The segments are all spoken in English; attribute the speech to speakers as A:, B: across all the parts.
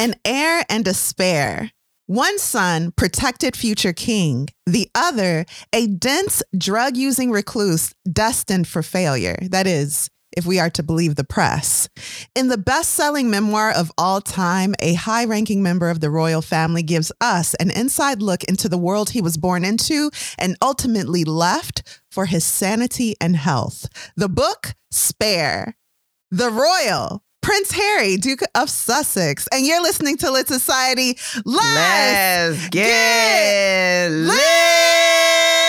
A: An heir and a spare. One son, protected future king. The other, a dense drug using recluse destined for failure. That is, if we are to believe the press. In the best selling memoir of all time, a high ranking member of the royal family gives us an inside look into the world he was born into and ultimately left for his sanity and health. The book, Spare. The Royal. Prince Harry, Duke of Sussex, and you're listening to Lit Society. Let's,
B: Let's get lit.
A: Okay.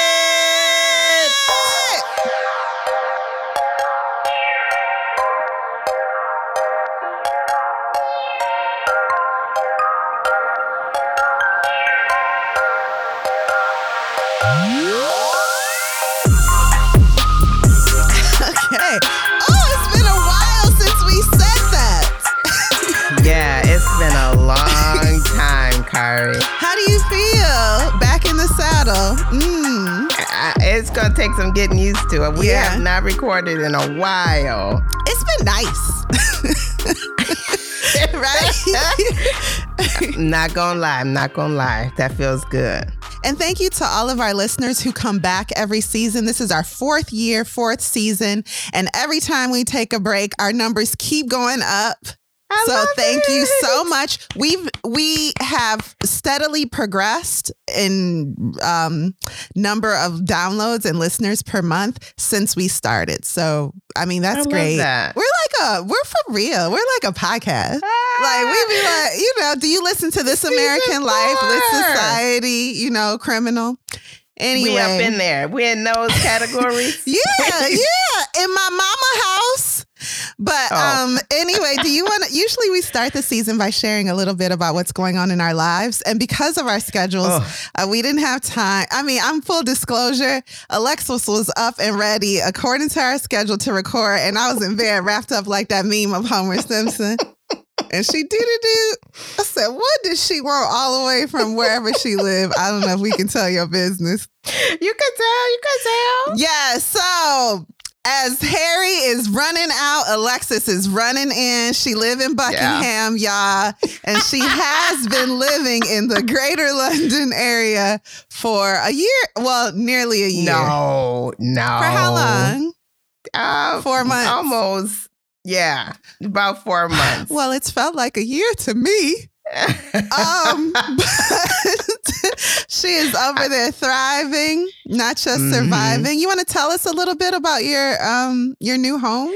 A: How do you feel? Back in the saddle. Mm.
B: I- It's gonna take some getting used to it. We
A: Yeah.
B: have not recorded in a while.
A: It's been nice. right?
B: not gonna lie, I'm not gonna lie. That feels good.
A: And thank you to all of our listeners who come back every season. This is our fourth year, fourth season. And every time we take a break, our numbers keep going up.
B: I
A: so thank you so much. We've we have steadily progressed in um, number of downloads and listeners per month since we started. So I mean that's
B: I
A: great.
B: that.
A: We're like a we're for real. We're like a podcast. Like we be like, you know, do you listen to This American Life, This. Society, you know, criminal? Anyway.
B: We up in there. We're in those categories.
A: yeah, yeah, in my mama house. But
B: Oh.
A: um anyway, do you want to usually we start the season by sharing a little bit about what's going on in our lives and because of our schedules,
B: Oh.
A: uh, we didn't have time. I mean, I'm full disclosure, Alexis was up and ready according to our schedule to record and I was in bed wrapped up like that meme of Homer Simpson. And she did it, dude. I said, what did she want all the way from wherever she lived? I don't know if we can tell your business.
B: You can tell. You can tell.
A: Yeah, so as Harry is running out, Alexis is running in. She live in Buckingham, y'all, and she has been living in the greater London area for a year, well, nearly a year.
B: No, no.
A: For how long?
B: Uh,
A: Four months.
B: Almost. Yeah, about four months.
A: Well, it's felt like a year to me. Um, but she is over there thriving, not just
B: Mhm.
A: surviving. You want to tell us a little bit about your um your new home?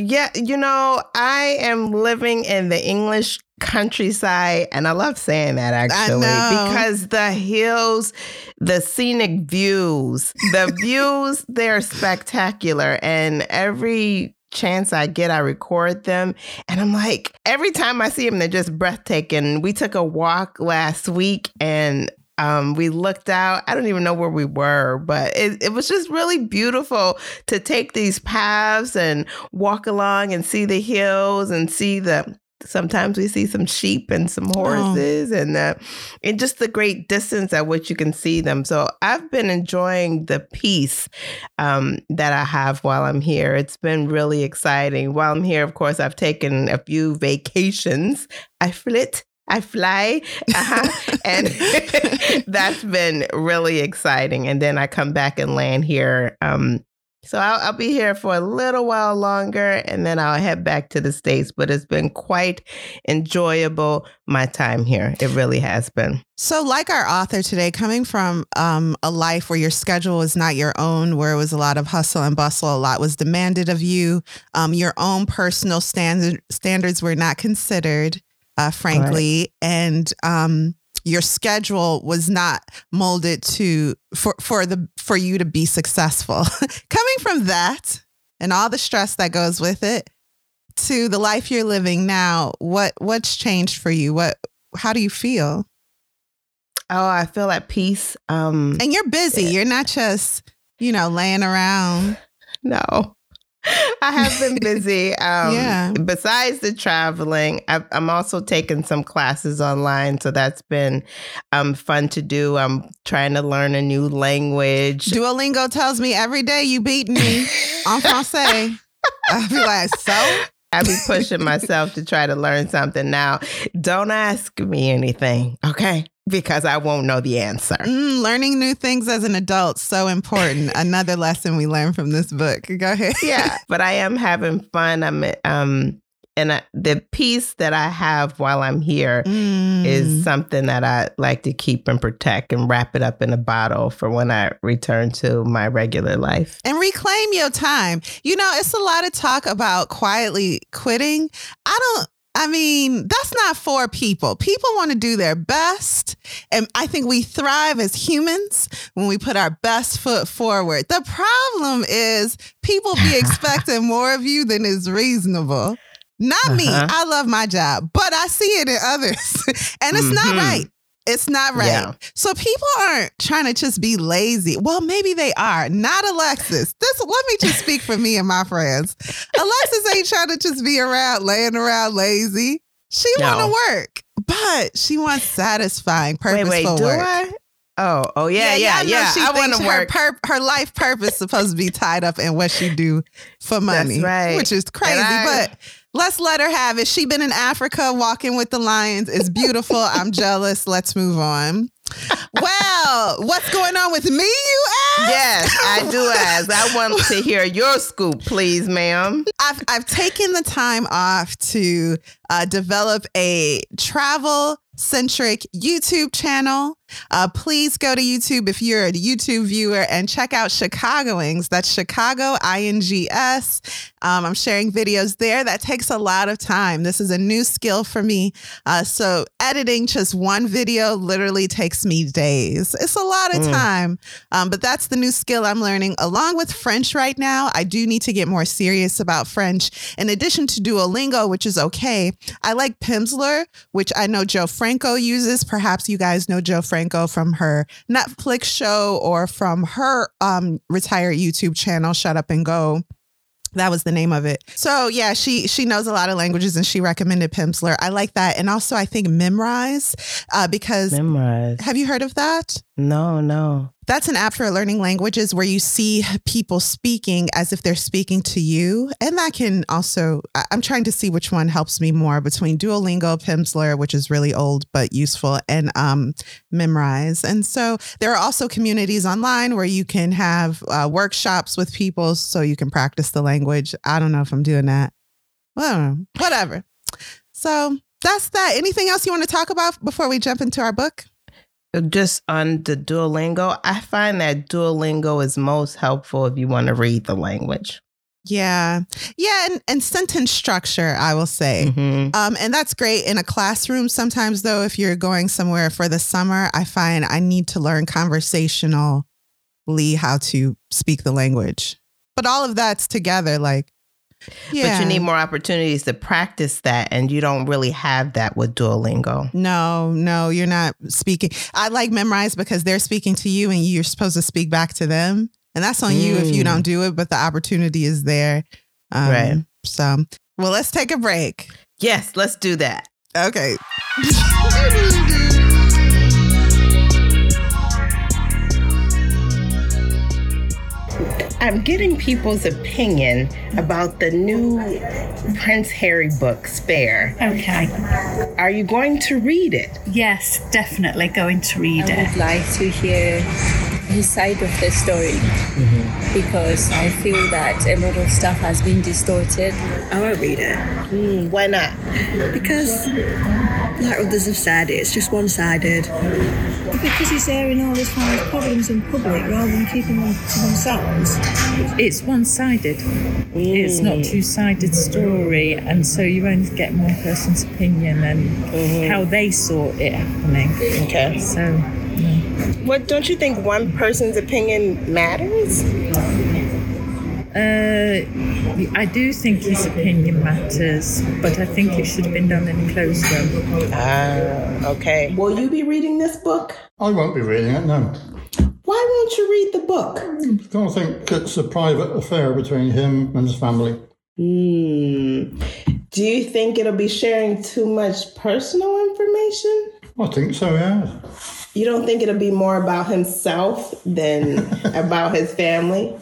B: Yeah, you know, I am living in the English countryside, and I love saying that actually because the hills, the scenic views, the views, they're spectacular. And every chance I get, I record them. And I'm like, every time I see them, they're just breathtaking. We took a walk last week and um, we looked out. I don't even know where we were, but it, it was just really beautiful to take these paths and walk along and see the hills and see the. Sometimes we see some sheep and some horses, and uh, and just the great distance at which you can see them. So I've been enjoying the peace um, that I have while I'm here. It's been really exciting. While I'm here, of course, I've taken a few vacations. I flit. I fly, uh-huh. and that's been really exciting. And then I come back and land here. Um, so I'll, I'll be here for a little while longer, and then I'll head back to the states. But it's been quite enjoyable my time here. It really has been.
A: So, like our author today, coming from um, a life where your schedule was not your own, where it was a lot of hustle and bustle, a lot was demanded of you, um, your own personal standard standards were not considered, uh, frankly, and um, your schedule was not molded to for for the for you to be successful. coming from that and all the stress that goes with it to the life you're living now, what what's changed for you? What how do you feel?
B: Oh, I feel at peace. Um,
A: And you're busy. You're not just, you know, laying around.
B: No. I have been busy. Um,
A: Yeah.
B: Besides the traveling, I've, I'm also taking some classes online. So that's been um, fun to do. I'm trying to learn a new language.
A: Duolingo tells me every day you beat me en français. I'll be like, so?
B: I be pushing myself to try to learn something now. Don't ask me anything, okay? Because I won't know the answer.
A: Mm, learning new things as an adult so important. Another lesson we learned from this book. Go ahead.
B: yeah, but I am having fun. I'm um and I, the peace that I have while I'm here
A: Mm.
B: is something that I like to keep and protect and wrap it up in a bottle for when I return to my regular life.
A: and reclaim your time. You know, it's a lot of talk about quietly quitting. I don't. I mean, that's not for people. People want to do their best. And I think we thrive as humans when we put our best foot forward. The problem is people be expecting more of you than is reasonable. Not me.
B: Uh-huh.
A: I love my job, but I see it in others. and it's not
B: Mhm.
A: right. It's not right.
B: Yeah.
A: So people aren't trying to just be lazy. Well, maybe they are. Not Alexis. This let me just speak for me and my friends. Alexis ain't trying to just be around laying around lazy. She
B: No.
A: want to work, but she wants satisfying,
B: Wait,
A: purposeful
B: wait, do
A: work.
B: I? Oh, oh yeah, yeah, yeah.
A: she
B: I want to work.
A: pur- her life purpose supposed to be tied up in what she do for money,
B: right.
A: which is crazy.
B: I-
A: but let's let her have it. She been in Africa walking with the lions. It's beautiful. I'm jealous. Let's move on. Well, what's going on with me? You ask.
B: Yes, I do ask. I want to hear your scoop, please, ma'am.
A: I've I've taken the time off to uh, develop a travel centric YouTube channel. Uh, please go to YouTube if you're a YouTube viewer and check out Chicagoings. That's Chicago I N G S. Um, I'm sharing videos there. That takes a lot of time. This is a new skill for me. Uh, so editing just one video literally takes me days. It's a lot of
B: Mm.
A: time. Um, but that's the new skill I'm learning. Along with French right now, I do need to get more serious about French. In addition to Duolingo, which is okay, I like Pimsleur, which I know Jo Franco uses. Perhaps you guys know Jo Franco from her Netflix show or from her um, retired YouTube channel, Shut Up and Go. That was the name of it. So yeah, she she knows a lot of languages and she recommended Pimsleur. I like that, and also I think Memrise uh, because
B: Memorize.
A: have you heard of that?
B: No, no.
A: That's an app for learning languages where you see people speaking as if they're speaking to you. And that can also, I'm trying to see which one helps me more between Duolingo, Pimsleur, which is really old but useful, and um, Memrise. And so there are also communities online where you can have uh, workshops with people so you can practice the language. I don't know if I'm doing that. Well, whatever. So that's that. Anything else you want to talk about before we jump into our book?
B: Just on the Duolingo, I find that Duolingo is most helpful if you want to read the language.
A: Yeah. Yeah. And, and sentence structure, I will say.
B: Mhm.
A: Um, and that's great in a classroom. Sometimes, though, if you're going somewhere for the summer, I find I need to learn conversationally how to speak the language. But all of that's together, like, yeah.
B: But you need more opportunities to practice that, and you don't really have that with Duolingo.
A: No, no, you're not speaking. I like Memrise because they're speaking to you and you're supposed to speak back to them. And that's on you if you
B: Mm.
A: don't do it, but the opportunity is there. Um,
B: Right.
A: So, well, let's take a break.
B: Yes, let's do that.
A: Okay.
B: I'm getting people's opinion about the new Prince Harry book, Spare.
C: Okay.
B: Are you going to read it?
C: Yes, definitely going to read
D: I
C: it.
D: I would like to hear his side of the story mm-hmm. Because I feel that a lot of stuff has been distorted.
E: I won't read it
B: Hmm, why not?
E: because, like others have said, it's just one sided. Because he's airing all his kind of problems in public rather than keeping them to themselves.
C: It's one sided, it's not two sided story, and so you only get one person's opinion and how they saw it happening.
B: Okay.
C: So,
B: What don't you think one person's opinion matters?
C: uh, I do think his opinion matters, but I think it should have been done in a closed room.
B: Ah, okay. Will you be reading this book?
F: I won't be reading it, no.
B: Why won't you read the book?
F: Because I think it's a private affair between him and his family.
B: Hmm. Do you think it'll be sharing too much personal information?
F: I think so, yeah.
B: You don't think it'll be more about himself than about his family?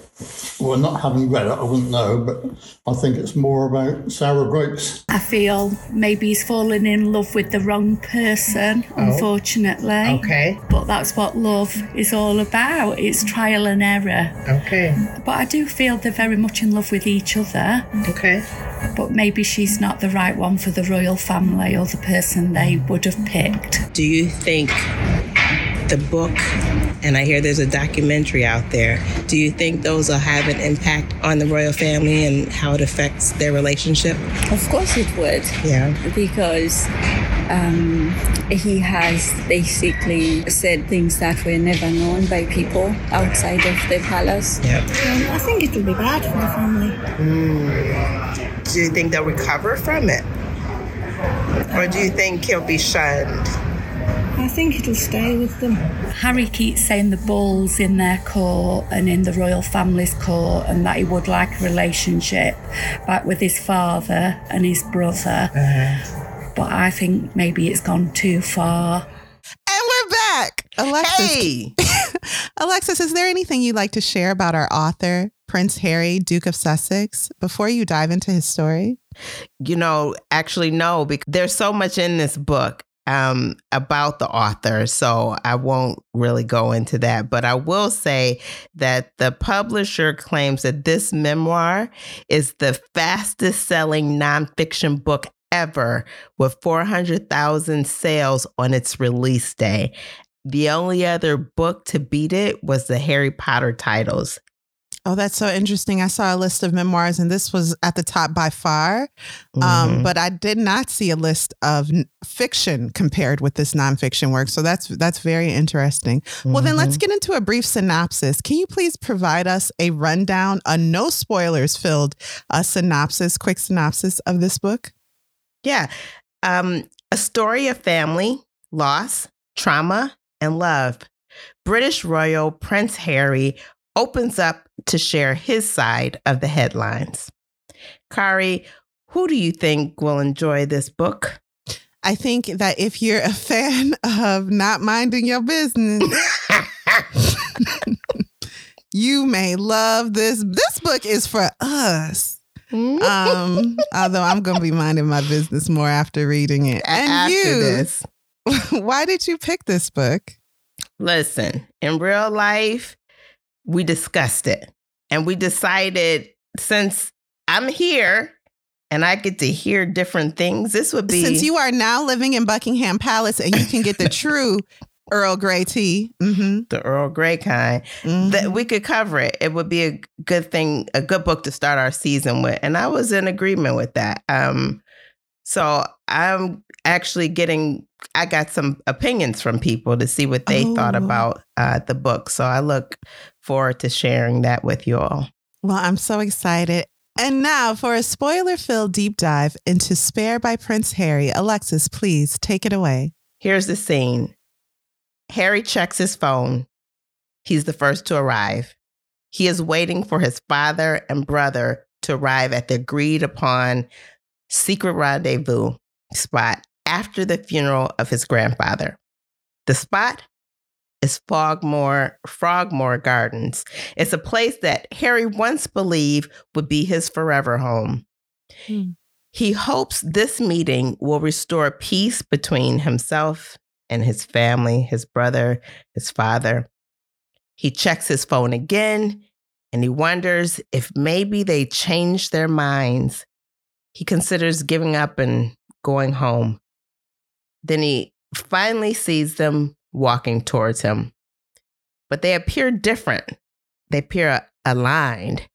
F: Well, not having read it, I wouldn't know, but I think it's more about Sarah Grace.
G: I feel maybe he's fallen in love with the wrong person, oh. unfortunately.
B: Okay.
G: But that's what love is all about. It's trial and error.
B: Okay.
G: But I do feel they're very much in love with each other.
B: Okay.
G: But maybe she's not the right one for the royal family or the person they would have picked.
B: Do you think the book, and I hear there's a documentary out there, do you think those will have an impact on the royal family and how it affects their relationship?
D: Of course it would.
B: Yeah.
D: because um, he has basically said things that were never known by people outside of the palace.
B: Yep.
E: Um, I think it'll be bad for the family.
B: Do you think they'll recover from it? Or do you think he'll be shunned?
E: I think it'll stay with them.
G: Harry keeps saying the ball's in their court and in the royal family's court, and that he would like a relationship back with his father and his brother. Uh-huh. But I think maybe it's gone too far.
A: And we're back. Alexis,
B: Hey!
A: Alexis, is there anything you'd like to share about our author, Prince Harry, Duke of Sussex, before you dive into his story?
B: you know, actually, no, because there's so much in this book um, about the author. So I won't really go into that. But I will say that the publisher claims that this memoir is the fastest selling nonfiction book ever with 400,000 sales on its release day. The only other book to beat it was the Harry Potter titles.
A: Oh, that's so interesting. I saw a list of memoirs, and this was at the top by far.
B: Mhm.
A: Um, but I did not see a list of n- fiction compared with this nonfiction work. So that's that's very interesting. Well, then let's get into a brief synopsis. Can you please provide us a rundown, a no spoilers filled a synopsis, quick synopsis of this book?
B: Yeah. Um, a story of family, loss, trauma, and love. British royal Prince Harry opens up to share his side of the headlines. Kari, who do you think will enjoy this book?
A: I think that if you're a fan of not minding your business, you may love this. This book is for us. Um, although I'm gonna be minding my business more after reading it. And
B: After
A: you,
B: this.
A: why did you pick this book?
B: Listen, in real life, we discussed it and we decided since I'm here and I get to hear different things, this would be
A: Since you are now living in Buckingham Palace and you can get the true Earl Grey tea. Mm-hmm.
B: the Earl Grey kind.
A: Mhm.
B: that we could cover it. It would be a good thing, a good book to start our season with. And I was in agreement with that. Um, so I'm actually getting, I got some opinions from people to see what they thought
A: Oh.
B: about uh, the book. So I look forward to sharing that with you all.
A: Well, I'm so excited. And now for a spoiler filled deep dive into Spare by Prince Harry. Alexis, please take it away.
B: Here's the scene Harry checks his phone. He's the first to arrive. He is waiting for his father and brother to arrive at the agreed upon secret rendezvous spot after the funeral of his grandfather. The spot is Fogmore, Frogmore Gardens. It's a place that Harry once believed would be his forever home.
A: Hmm.
B: He hopes this meeting will restore peace between himself and his family, his brother, his father. He checks his phone again and he wonders if maybe they changed their minds. He considers giving up and going home. Then he finally sees them walking towards him. But they appear different. They appear aligned.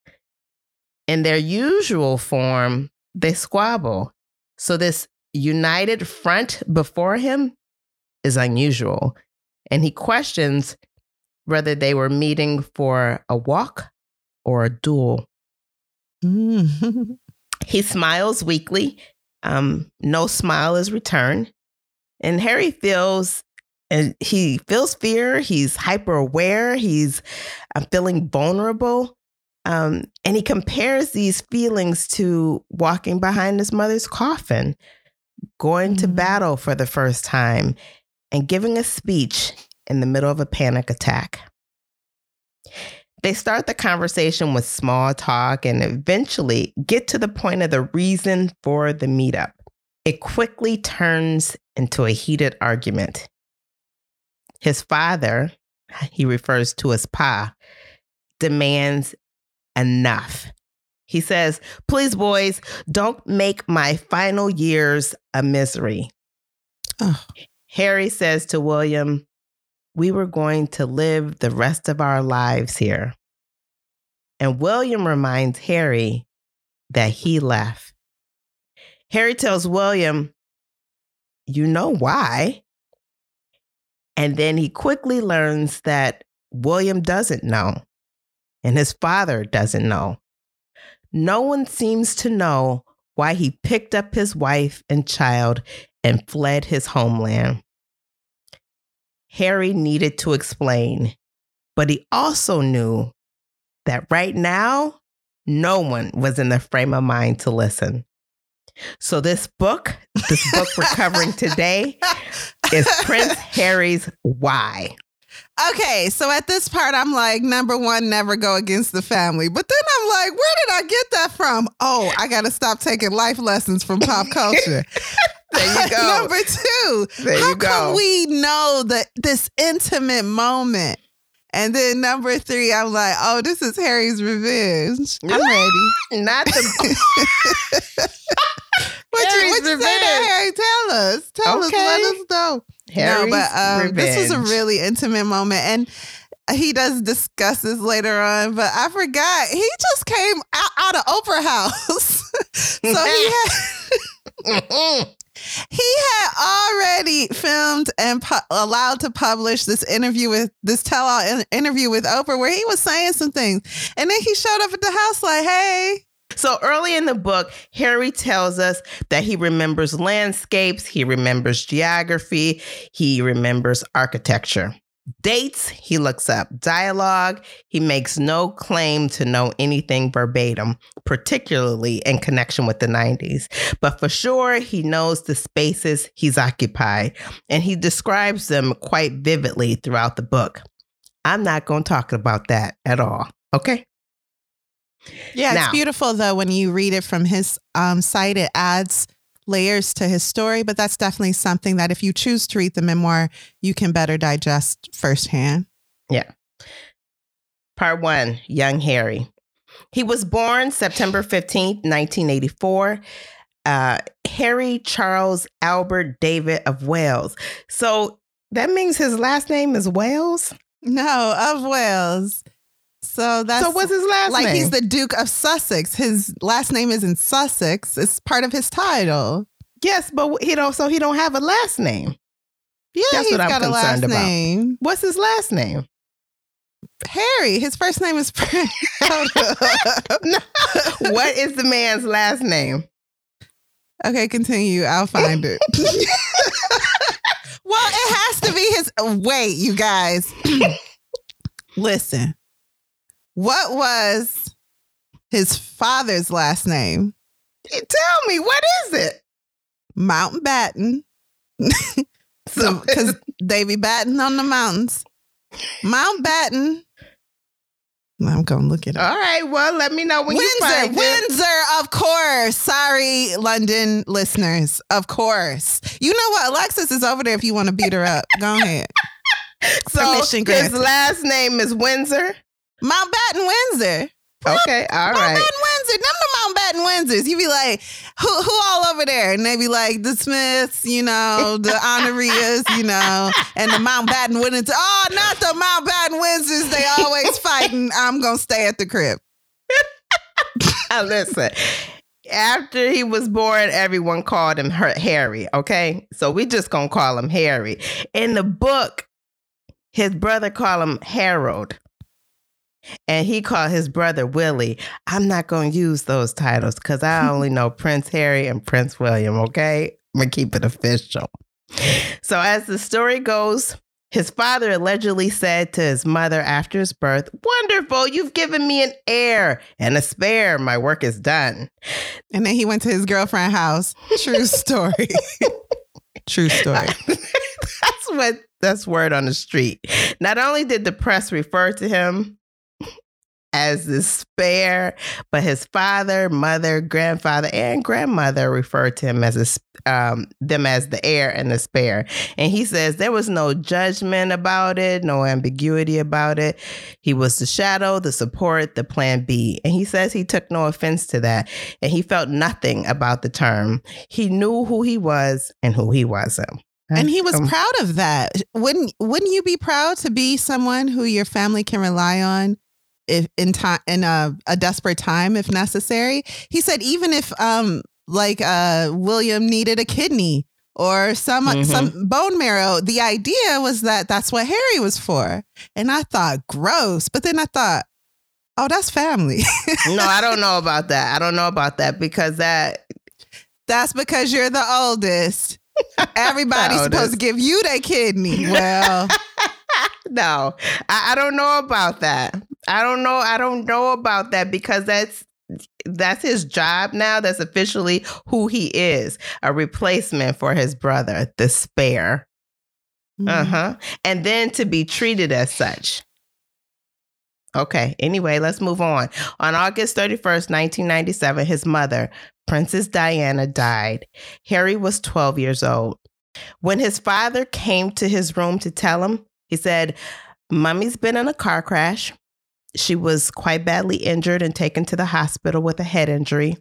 B: In their usual form, they squabble. So this united front before him is unusual. And he questions whether they were meeting for a walk or a duel.
A: Mm.
B: He smiles weakly. Um, no smile is returned. And Harry feels and he feels fear. He's hyper aware. He's uh, feeling vulnerable. Um, and he compares these feelings to walking behind his mother's coffin, going to
A: Mhm.
B: battle for the first time. and giving a speech in the middle of a panic attack. They start the conversation with small talk and eventually get to the point of the reason for the meetup. It quickly turns into a heated argument. His father, he refers to as Pa, demands enough. He says, Please, boys, don't make my final years a misery.
A: Oh.
B: Harry says to William, We were going to live the rest of our lives here. And William reminds Harry that he left. Harry tells William, You know why? And then he quickly learns that William doesn't know, and his father doesn't know. No one seems to know why he picked up his wife and child and fled his homeland. Harry needed to explain, but he also knew that right now, no one was in the frame of mind to listen. So, this book, this book we're covering today, is Prince Harry's Why.
A: Okay, so at this part, I'm like, number one, never go against the family. But then I'm like, where did I get that from? Oh, I got to stop taking life lessons from pop culture.
B: there you go.
A: number two,
B: There
A: how come we know that this intimate moment? And then number three, I'm like, oh, this is Harry's revenge. I'm ready.
B: Not the Harry's
A: what you say that, Harry? Tell us. Tell us. Let us know.
B: Harry's
A: no, but um, this was a really intimate moment, and he does discuss this later on. But I forgot he just came out, out of Oprah House, so he had he had already filmed and pu- allowed to publish this interview with this tell-all in- interview with Oprah, where he was saying some things, and then he showed up at the house like, "Hey."
B: So early in the book, Harry tells us that he remembers landscapes, he remembers geography, he remembers architecture. Dates, he looks up. Dialogue, he makes no claim to know anything verbatim, particularly in connection with the 90s. But for sure, he knows the spaces he's occupied, and he describes them quite vividly throughout the book. I'm not going to talk about that at all. Okay?
A: Yeah,
B: Now-
A: it's beautiful though when you read it from his um, site. It adds layers to his story, but that's definitely something that if you choose to read the memoir, you can better digest firsthand. Yeah.
B: Part one Young Harry. He was born September 15th, 1984. Uh, Harry Charles Albert David of Wales. So that means his last name is Wales?
A: No, of Wales. So that's
B: so what's his last
A: like
B: name?
A: Like he's the Duke of Sussex. His last name isn't Sussex. It's part of his title.
B: yes, but he don't. So he don't have a last name.
A: Yeah,
B: That's
A: he's
B: what I'm
A: got a last
B: concerned about.
A: name.
B: What's his last name?
A: Harry. His first name is Prince.
B: What is the man's last name?
A: Okay, continue. I'll find it. well, it has to be his. Wait, you guys. Listen. What was his father's last name?
B: Tell me, what is it?
A: Mountbatten.
B: So,
A: Because they be batting on the mountains. Mountbatten. I'm going to look it up.
B: all right, well, let me know when you
A: Windsor,
B: find it.
A: Windsor, of course. Sorry, London listeners. Of course. You know what? Alexis is over there if you want to beat her up. Go ahead.
B: So
A: Permission
B: his
A: granted.
B: last name is Windsor.
A: Mountbatten Windsor.
B: Okay, all right.
A: Mountbatten Windsor. Them the Mountbatten Windsors. You be like, who who all over there? And they be like, the Smiths, you know, the Honorias, you know, and the Mountbatten Windsors. Oh, not the Mountbatten Windsors. They always fighting. I'm going to stay at the crib.
B: Now listen. After he was born, everyone called him her- Harry. Okay, so we just gonna call him Harry. In the book, his brother called him Harold, and he called his brother Willie. I'm not gonna use those titles because I only know Prince Harry and Prince William. Okay, I'm gonna keep it official. So as the story goes, his father allegedly said to his mother after his birth, Wonderful, you've given me an heir and a spare. My work is done.
A: And then he went to his girlfriend's house. True story. True story.
B: That's what that's word on the street. Not only did the press refer to him as the spare, but his father, mother, grandfather, and grandmother referred to him as a, um, them as the heir and the spare. And he says there was no judgment about it, no ambiguity about it. He was the shadow, the support, the plan B. And he says he took no offense to that, and he felt nothing about the term. He knew who he was and who he wasn't.
A: And he was proud of that. Wouldn't wouldn't you be proud to be someone who your family can rely on if in time in a, a desperate time if necessary? He said even if um like uh William needed a kidney or some
B: Mhm.
A: some bone marrow, the idea was that that's what Harry was for. And I thought gross, but then I thought oh that's family.
B: no, I don't know about that. I don't know about that because that
A: that's because you're the oldest. Everybody's
B: The
A: supposed to give you their kidney. Well,
B: no, I, I don't know about that. I don't know. I don't know about that because that's that's his job now. That's officially who he is, a replacement for his brother, the spare.
A: Mm-hmm.
B: Uh huh. And then to be treated as such. Okay. Anyway, let's move on. On August 31st, 1997, his mother, Princess Diana, died. Harry was 12 years old. When his father came to his room to tell him, he said, Mummy's been in a car crash. She was quite badly injured and taken to the hospital with a head injury.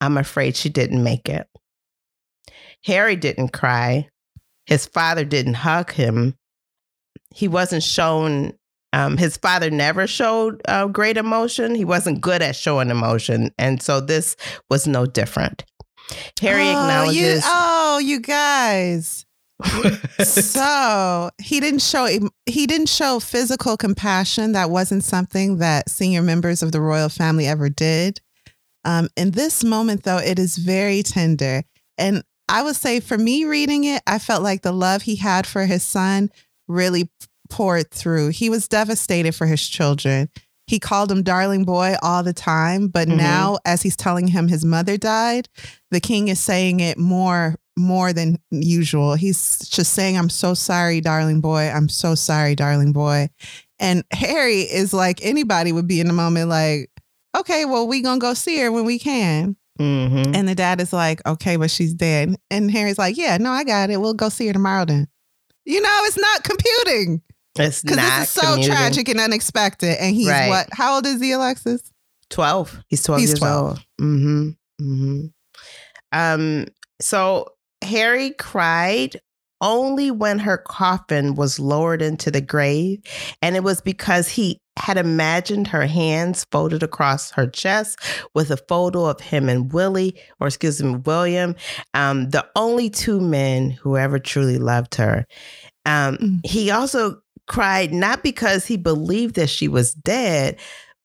B: I'm afraid she didn't make it. Harry didn't cry. His father didn't hug him. He wasn't shown, um, his father never showed uh, great emotion. He wasn't good at showing emotion. And so this was no different. Harry
A: oh,
B: acknowledges.
A: You, oh, you guys. so he didn't show he didn't show physical compassion. That wasn't something that senior members of the royal family ever did. Um, in this moment, though, it is very tender, and I would say for me reading it, I felt like the love he had for his son really poured through. He was devastated for his children. He called him darling boy all the time, but
B: Mhm.
A: now as he's telling him his mother died, the king is saying it more more than usual. He's just saying I'm so sorry darling boy. I'm so sorry darling boy. And Harry is like anybody would be in the moment like, "Okay, well we going to go see her when we can."
B: Mhm.
A: And the dad is like, "Okay, but she's dead." And Harry's like, "Yeah, no, I got it. We'll go see her tomorrow then." You know, it's not computing.
B: It's
A: Because
B: not
A: this is so
B: commuting.
A: tragic and unexpected. And he's
B: Right.
A: what? How old is he, Alexis?
B: 12. He's 12
A: He's
B: years
A: 12.
B: old. Mm-hmm. Mm-hmm. Um, so Harry cried only when her coffin was lowered into the grave. And it was because he had imagined her hands folded across her chest with a photo of him and Willie, or excuse me, William, um, the only two men who ever truly loved her. Um,
A: Mm.
B: He also cried not because he believed that she was dead,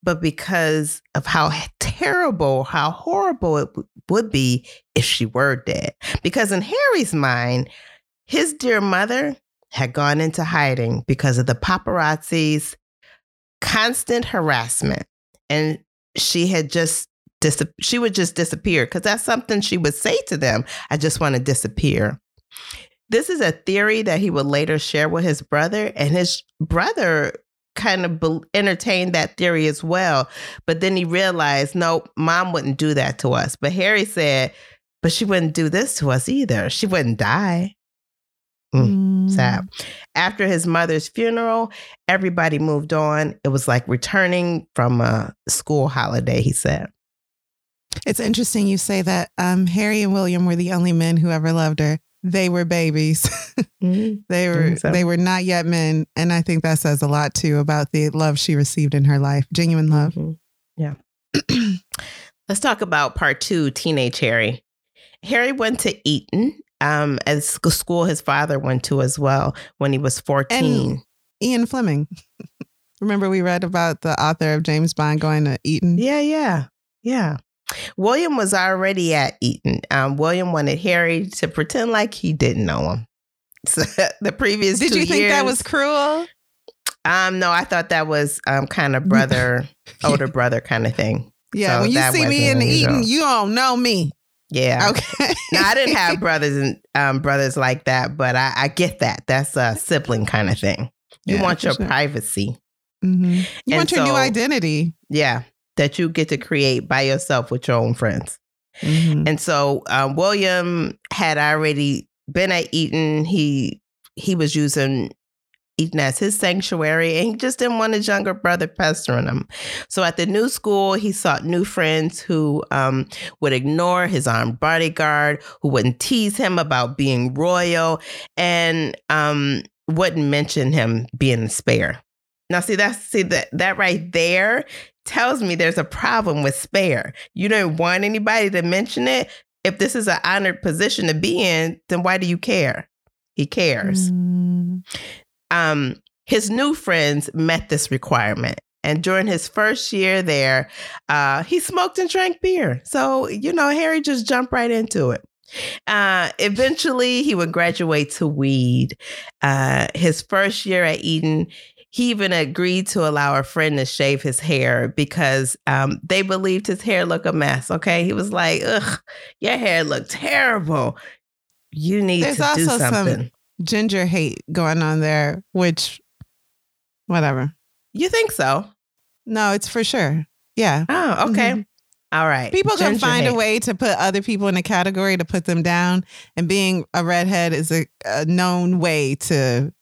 B: but because of how terrible, how horrible it would be if she were dead. Because in Harry's mind, his dear mother had gone into hiding because of the paparazzi's constant harassment. And she had just dis- she would just disappear because that's something she would say to them. I just want to disappear. This is a theory that he would later share with his brother, and his brother kind of be- entertained that theory as well. But then he realized, no, mom wouldn't do that to us. But Harry said, but she wouldn't do this to us either. She wouldn't die. Mm, Sad. After his mother's funeral, everybody moved on. It was like returning from a school holiday, he said.
A: It's interesting you say that um, Harry and William were the only men who ever loved her. They were babies. they were
B: so.
A: they were not yet men, and I think that says a lot too about the love she received in her life, genuine love.
B: Mhm. Yeah. Let's talk about part two teenage Harry. Harry went to Eton, um, as sc- school his father went to as well when he was 14.
A: Ian Fleming. Remember we read about the author of James Bond going to Eton?
B: yeah, yeah, yeah. William was already at Eton. Um, William wanted Harry to pretend like he didn't know him. So the previous
A: Did you think that was cruel?
B: Um, no, I thought that was um kind of brother, older brother kind of thing.
A: Yeah,
B: So
A: when you see me in
B: wasn't
A: Eton, you don't know me.
B: Yeah.
A: Okay.
B: now I didn't have brothers and um, brothers like that, but I, I get that. That's a sibling kind of thing. You
A: Yeah,
B: want your
A: sure.
B: privacy.
A: Mhm. You
B: And
A: want your new identity.
B: Yeah. That you get to create by yourself with your own friends.
A: Mhm.
B: And so um, William had already been at Eton. He he was using Eton as his sanctuary, and he just didn't want his younger brother pestering him. So at the new school, he sought new friends who um, would ignore his armed bodyguard, who wouldn't tease him about being royal, and um, wouldn't mention him being a spare. Now, see that's see that that right there tells me there's a problem with spare. You don't want anybody to mention it. If this is an honored position to be in, then why do you care? He cares.
A: Mm.
B: Um, his new friends met this requirement. And during his first year there, uh, he smoked and drank beer. So, you know, Harry just jumped right into it. Uh, eventually, he would graduate to weed. Uh, his first year at Eton, he even agreed to allow a friend to shave his hair because um, they believed his hair looked a mess. Okay. He was like, ugh, your hair looked terrible. You need
A: There's
B: to do
A: also some-
B: something.
A: Ginger hate going on there, which, whatever.
B: you think so?
A: No, it's for sure. Yeah.
B: Oh, okay.
A: Mhm.
B: All right.
A: People can
B: Ginger
A: find a way to put other people in a category to put them down. And being a redhead is a, a known way to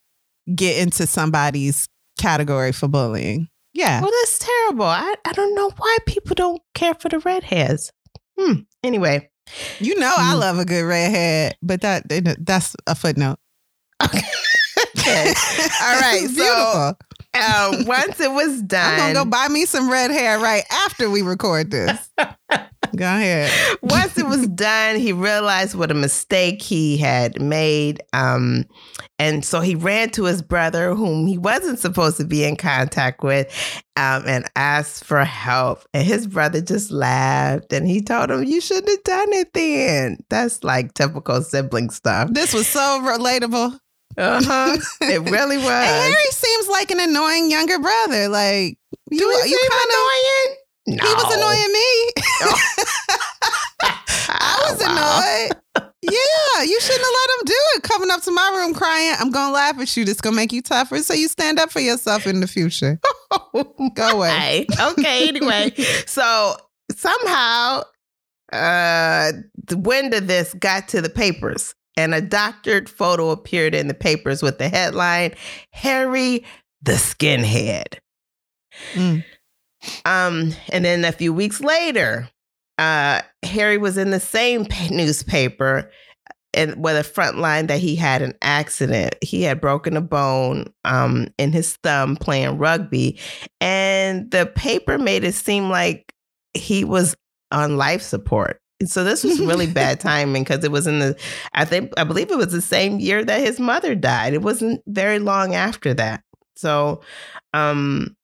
A: get into somebody's category for bullying. Yeah.
B: Well, that's terrible. I, I don't know why people don't care for the redheads. Hmm. Anyway.
A: You know I
B: Mm.
A: love a good redhead, but that that's a footnote.
B: Okay. All right. So uh, once it was done, I'm
A: gonna go buy me some red hair right after we record this. go ahead.
B: once it was done, he realized what a mistake he had made. Um, and so he ran to his brother, whom he wasn't supposed to be in contact with, um, and asked for help. And his brother just laughed and he told him, You shouldn't have done it then. That's like typical sibling stuff.
A: This was so relatable.
B: Uh huh. it really was.
A: And Harry seems like an annoying younger brother. Like you,
B: Do
A: you kind of.
B: Annoying?
A: He was annoying me. I was
B: Oh, wow.
A: annoyed. Yeah, you shouldn't have let him do it. Coming up to my room crying, I'm gonna laugh at you. This gonna make you tougher, so you stand up for yourself in the future. Go away.
B: Okay, anyway. so somehow uh the wind of this got to the papers and a doctored photo appeared in the papers with the headline Harry the skinhead.
A: Mm.
B: Um and then a few weeks later uh Harry was in the same newspaper and with a front line that he had an accident. He had broken a bone um, in his thumb playing rugby, and the paper made it seem like he was on life support. And so this was really bad timing because it was in the I think I believe it was the same year that his mother died. It wasn't very long after that. So um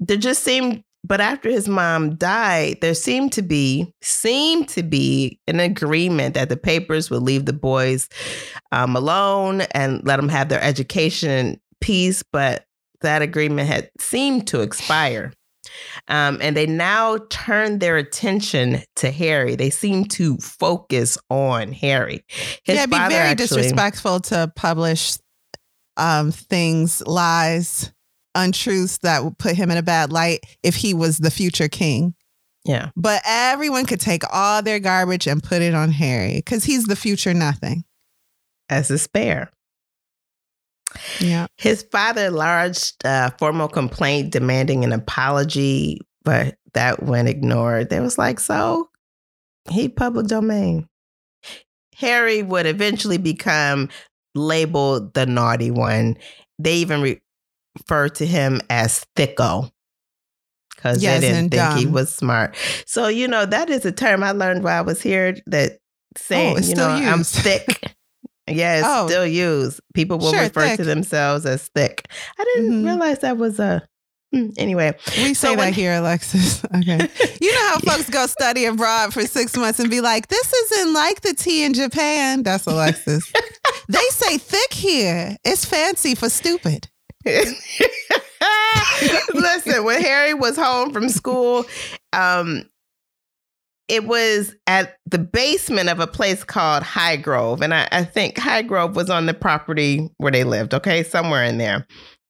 B: there just seemed but after his mom died, there seemed to be seemed to be an agreement that the papers would leave the boys um, alone and let them have their education in peace. But that agreement had seemed to expire. Um, and they now turned their attention to Harry. They seem to focus on Harry. His
A: yeah, it'd be very
B: actually-
A: disrespectful to publish um, things, lies, untruths that would put him in a bad light if he was the future king.
B: Yeah.
A: But everyone could take all their garbage and put it on Harry because he's the future nothing.
B: As a spare.
A: Yeah.
B: His father lodged a formal complaint demanding an apology, but that went ignored. They was like, so he public domain. Harry would eventually become labeled the naughty one. They even re- refer to him as Thicko because
A: Yes,
B: they didn't think he was smart. So, you know, that is a term I learned while I was here that saying,
A: Oh,
B: you know, I'm
A: used.
B: thick. yeah, it's
A: Oh.
B: still used. People will
A: Sure,
B: refer
A: thick.
B: to themselves as thick. I didn't
A: Mhm.
B: realize that was a. Hmm, Anyway,
A: We
B: So
A: say
B: when-
A: that here, Alexis. Okay. You know how folks go study abroad for six months and be like, this isn't like the tea in Japan. That's Alexis. they say thick here. It's fancy for stupid.
B: Listen, when Harry was home from school, um, it was at the basement of a place called Highgrove. And I, I think Highgrove was on the property where they lived, okay, somewhere in there.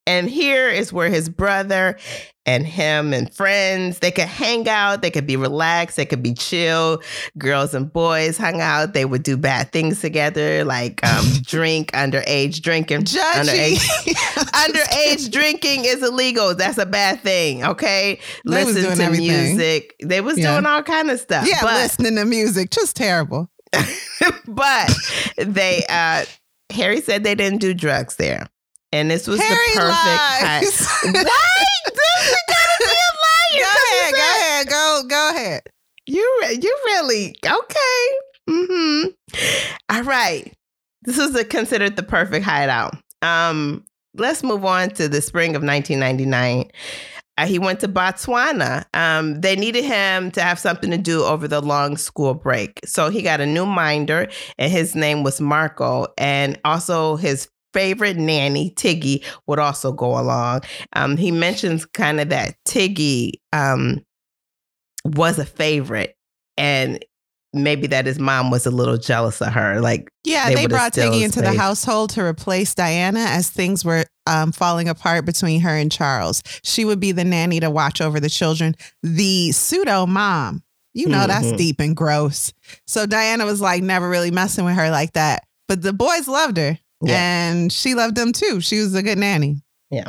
B: And here is where his brother and him and friends, they could hang out, they could be relaxed, they could be chill. Girls and boys hung out. They would do bad things together, like um, drink, underage drinking.
A: Judgy.
B: Underage, underage drinking is illegal. That's a bad thing. Okay.
A: They
B: Listen to
A: everything.
B: music. They was
A: Yeah.
B: doing all kind of stuff.
A: yeah,
B: but,
A: listening to music, just terrible.
B: but they uh Harry said they didn't do drugs there. And this was
A: Harry
B: the perfect high-
A: lies.
B: What? Dude, you gotta be a liar.
A: Go ahead, go ahead, go, go ahead.
B: You re- you really okay. Mm-hmm. All right. This was a, considered the perfect hideout. Um, let's move on to the spring of 1999. Uh, he went to Botswana. Um, they needed him to have something to do over the long school break. So he got a new minder, and his name was Marco. And also his favorite nanny, Tiggy, would also go along. Um, he mentions kind of that Tiggy um, was a favorite, and maybe that his mom was a little jealous of her. Like,
A: Yeah,
B: They
A: they, brought Tiggy into the household to replace Diana as things were um, falling apart between her and Charles. She would be the nanny to watch over the children, the pseudo mom. You know, that's
B: Mhm.
A: deep and gross. So Diana was like never really messing with her like that. But the boys loved her
B: Yeah.
A: and she loved them too. She was a good nanny. Yeah.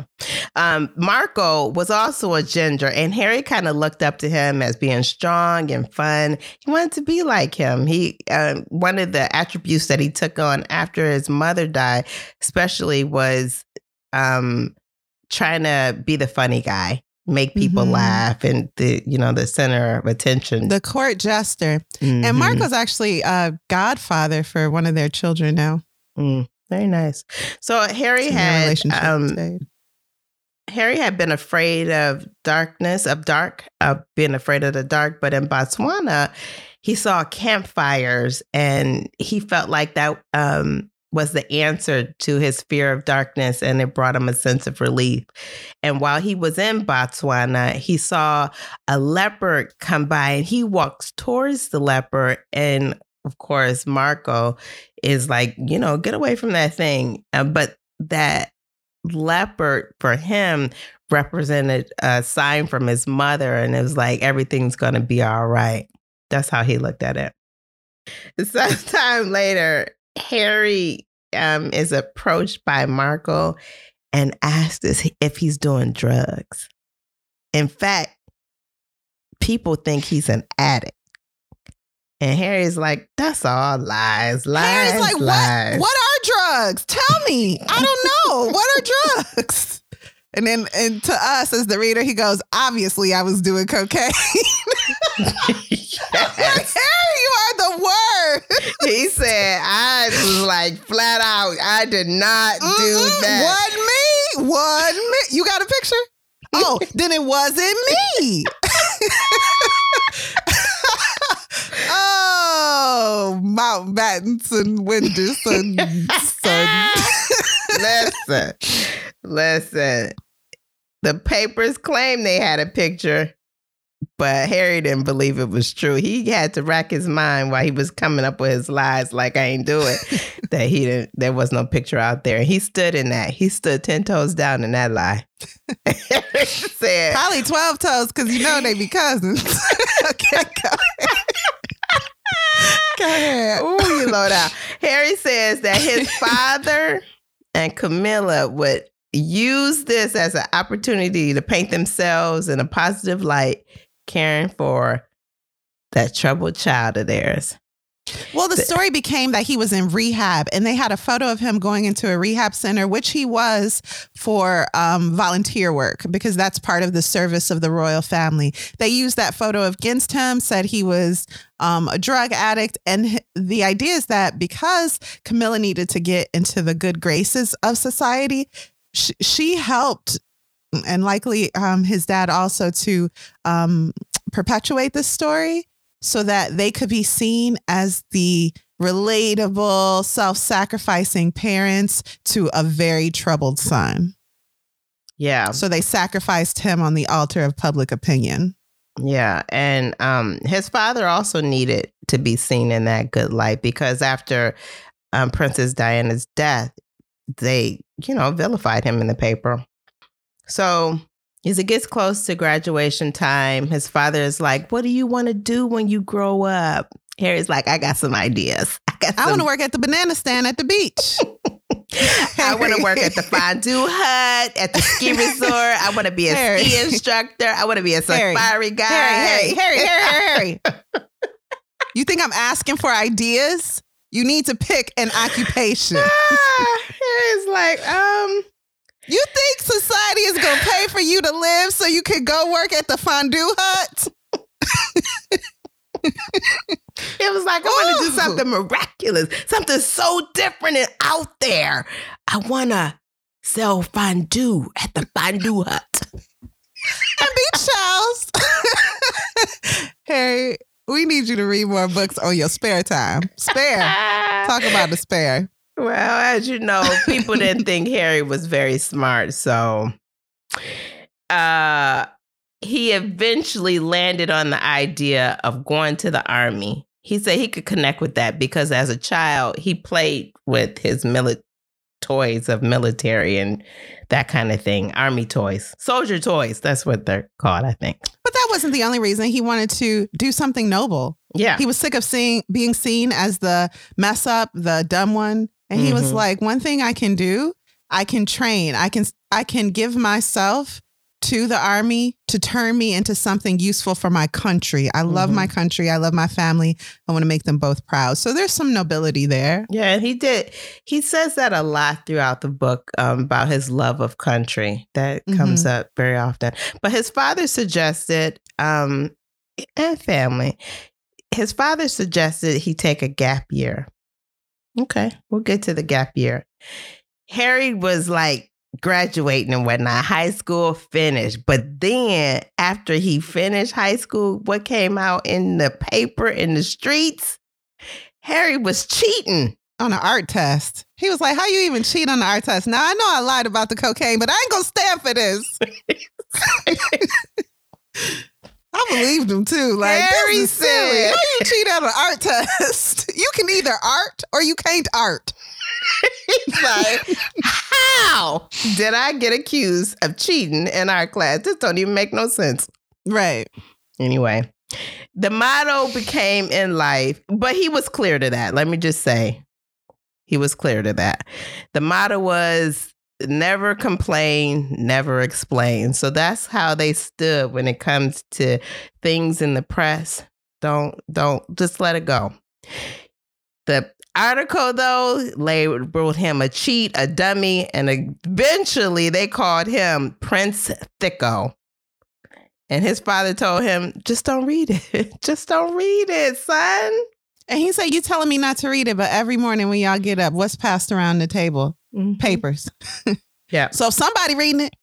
B: Um, Marco was also a ginger, and Harry kind of looked up to him as being strong and fun. He wanted to be like him. He um, one of the attributes that he took on after his mother died, especially was um, trying to be the funny guy, make people
A: Mhm.
B: laugh, and the you know the center of attention.
A: The court jester.
B: Mhm.
A: And Marco's actually a godfather for one of their children now.
B: Mm, very nice. So Harry had um. Harry had been afraid of darkness, of dark, of being afraid of the dark. But in Botswana, he saw campfires and he felt like that um, was the answer to his fear of darkness and it brought him a sense of relief. And while he was in Botswana, he saw a leopard come by and he walks towards the leopard. And of course, Marco is like, you know, get away from that thing. Uh, but that leopard for him represented a sign from his mother and it was like everything's gonna be all right. That's how he looked at it. Sometime later harry um, is approached by marco and asked if he's doing drugs. In fact people think he's an addict and harry's like that's all lies lies
A: Harry's like,
B: lies.
A: what? What are drugs? Tell me. I don't know. what are drugs? And then, and to us as the reader, he goes, "Obviously, I was doing cocaine."
B: Yes.
A: Harry, you are the worst.
B: he said, I was like flat out, I did not do
A: Mm-mm,
B: that.
A: Wasn't me. Wasn't me. You got a picture? Oh, then it wasn't me. Oh, Mountbatten, Wenderson, son.
B: listen, listen. The papers claim they had a picture, but Harry didn't believe it was true. He had to rack his mind while he was coming up with his lies, like I ain't do it. that he didn't. There was no picture out there. He stood in that. He stood ten toes down in that lie. Said,
A: Probably 12 toes because you know they be cousins. okay, go ahead. Go ahead.
B: Ooh, you low down. Harry says that his father and Camilla would use this as an opportunity to paint themselves in a positive light, caring for that troubled child of theirs.
A: Well, the story became that he was in rehab, and they had a photo of him going into a rehab center, which he was for um, volunteer work because that's part of the service of the royal family. They used that photo against him, said he was um, a drug addict, and the idea is that because Camilla needed to get into the good graces of society, sh- she helped. And likely um, his dad also to um, perpetuate this story so that they could be seen as the relatable, self sacrificing parents to a very troubled son.
B: Yeah.
A: So they sacrificed him on the altar of public opinion.
B: Yeah, and um, his father also needed to be seen in that good light because after um, Princess Diana's death, they, you know, vilified him in the paper. So as it gets close to graduation time, his father is like, "What do you want to do when you grow up?" Harry's like, "I got some ideas. I got
A: I want to work at the banana stand at the beach.
B: I want to work at the fondue hut, at the ski resort. I want to be a
A: Harry.
B: ski instructor. I want to be a
A: Harry.
B: safari guy.
A: Harry, Harry, Harry, Harry, Harry, Harry. You think I'm asking for ideas? You need to pick an occupation.
B: Ah, Harry's like, um,
A: You think society is gonna pay for you to live so you can go work at the fondue hut?
B: it was like, I want to do something miraculous, something so different and out there. I want to sell fondue at the fondue hut.
A: And be towels. Harry, we need you to read more books on your spare time. Spare. Talk about the spare.
B: Well, as you know, people didn't think Harry was very smart, so uh he eventually landed on the idea of going to the army. He said he could connect with that because as a child, he played with his military toys of military and that kind of thing, army toys, soldier toys. That's what they're called, I think.
A: But that wasn't the only reason he wanted to do something noble.
B: Yeah.
A: He was sick of seeing being seen as the mess up, the dumb one. And he was
B: Mhm.
A: like, one thing I can do, I can train. I can I can give myself to the army to turn me into something useful for my country. I love
B: Mhm.
A: my country. I love my family. I want to make them both proud. So there's some nobility there.
B: Yeah, and he did. He says that a lot throughout the book um, about his love of country. That comes up very often. But his father suggested, um, and family, his father suggested he take a gap year. Okay, we'll get to the gap year. Harry was like graduating and whatnot, high school finished. But then after he finished high school, what came out in the paper in the streets? Harry was cheating.
A: On an art test. He was like, How you even cheat on the art test? Now I know I lied about the cocaine, but I ain't gonna stand for this. I believed him too. Like
B: Harry
A: is silly. How you cheat on an art test? You can either art or you can't art.
B: He's like, how did I get accused of cheating in our class? This don't even make no sense.
A: Right.
B: Anyway, the motto became in life, but he was clear to that. Let me just say, he was clear to that. The motto was never complain, never explain. So that's how they stood when it comes to things in the press. Don't don't just let it go. The article though labeled him a cheat, a dummy, and eventually they called him Prince Thicko. And his father told him, just don't read it. just don't read it, son.
A: And he said, You telling me not to read it, but every morning when y'all get up, what's passed around the table? Papers.
B: Yeah.
A: So if somebody reading it,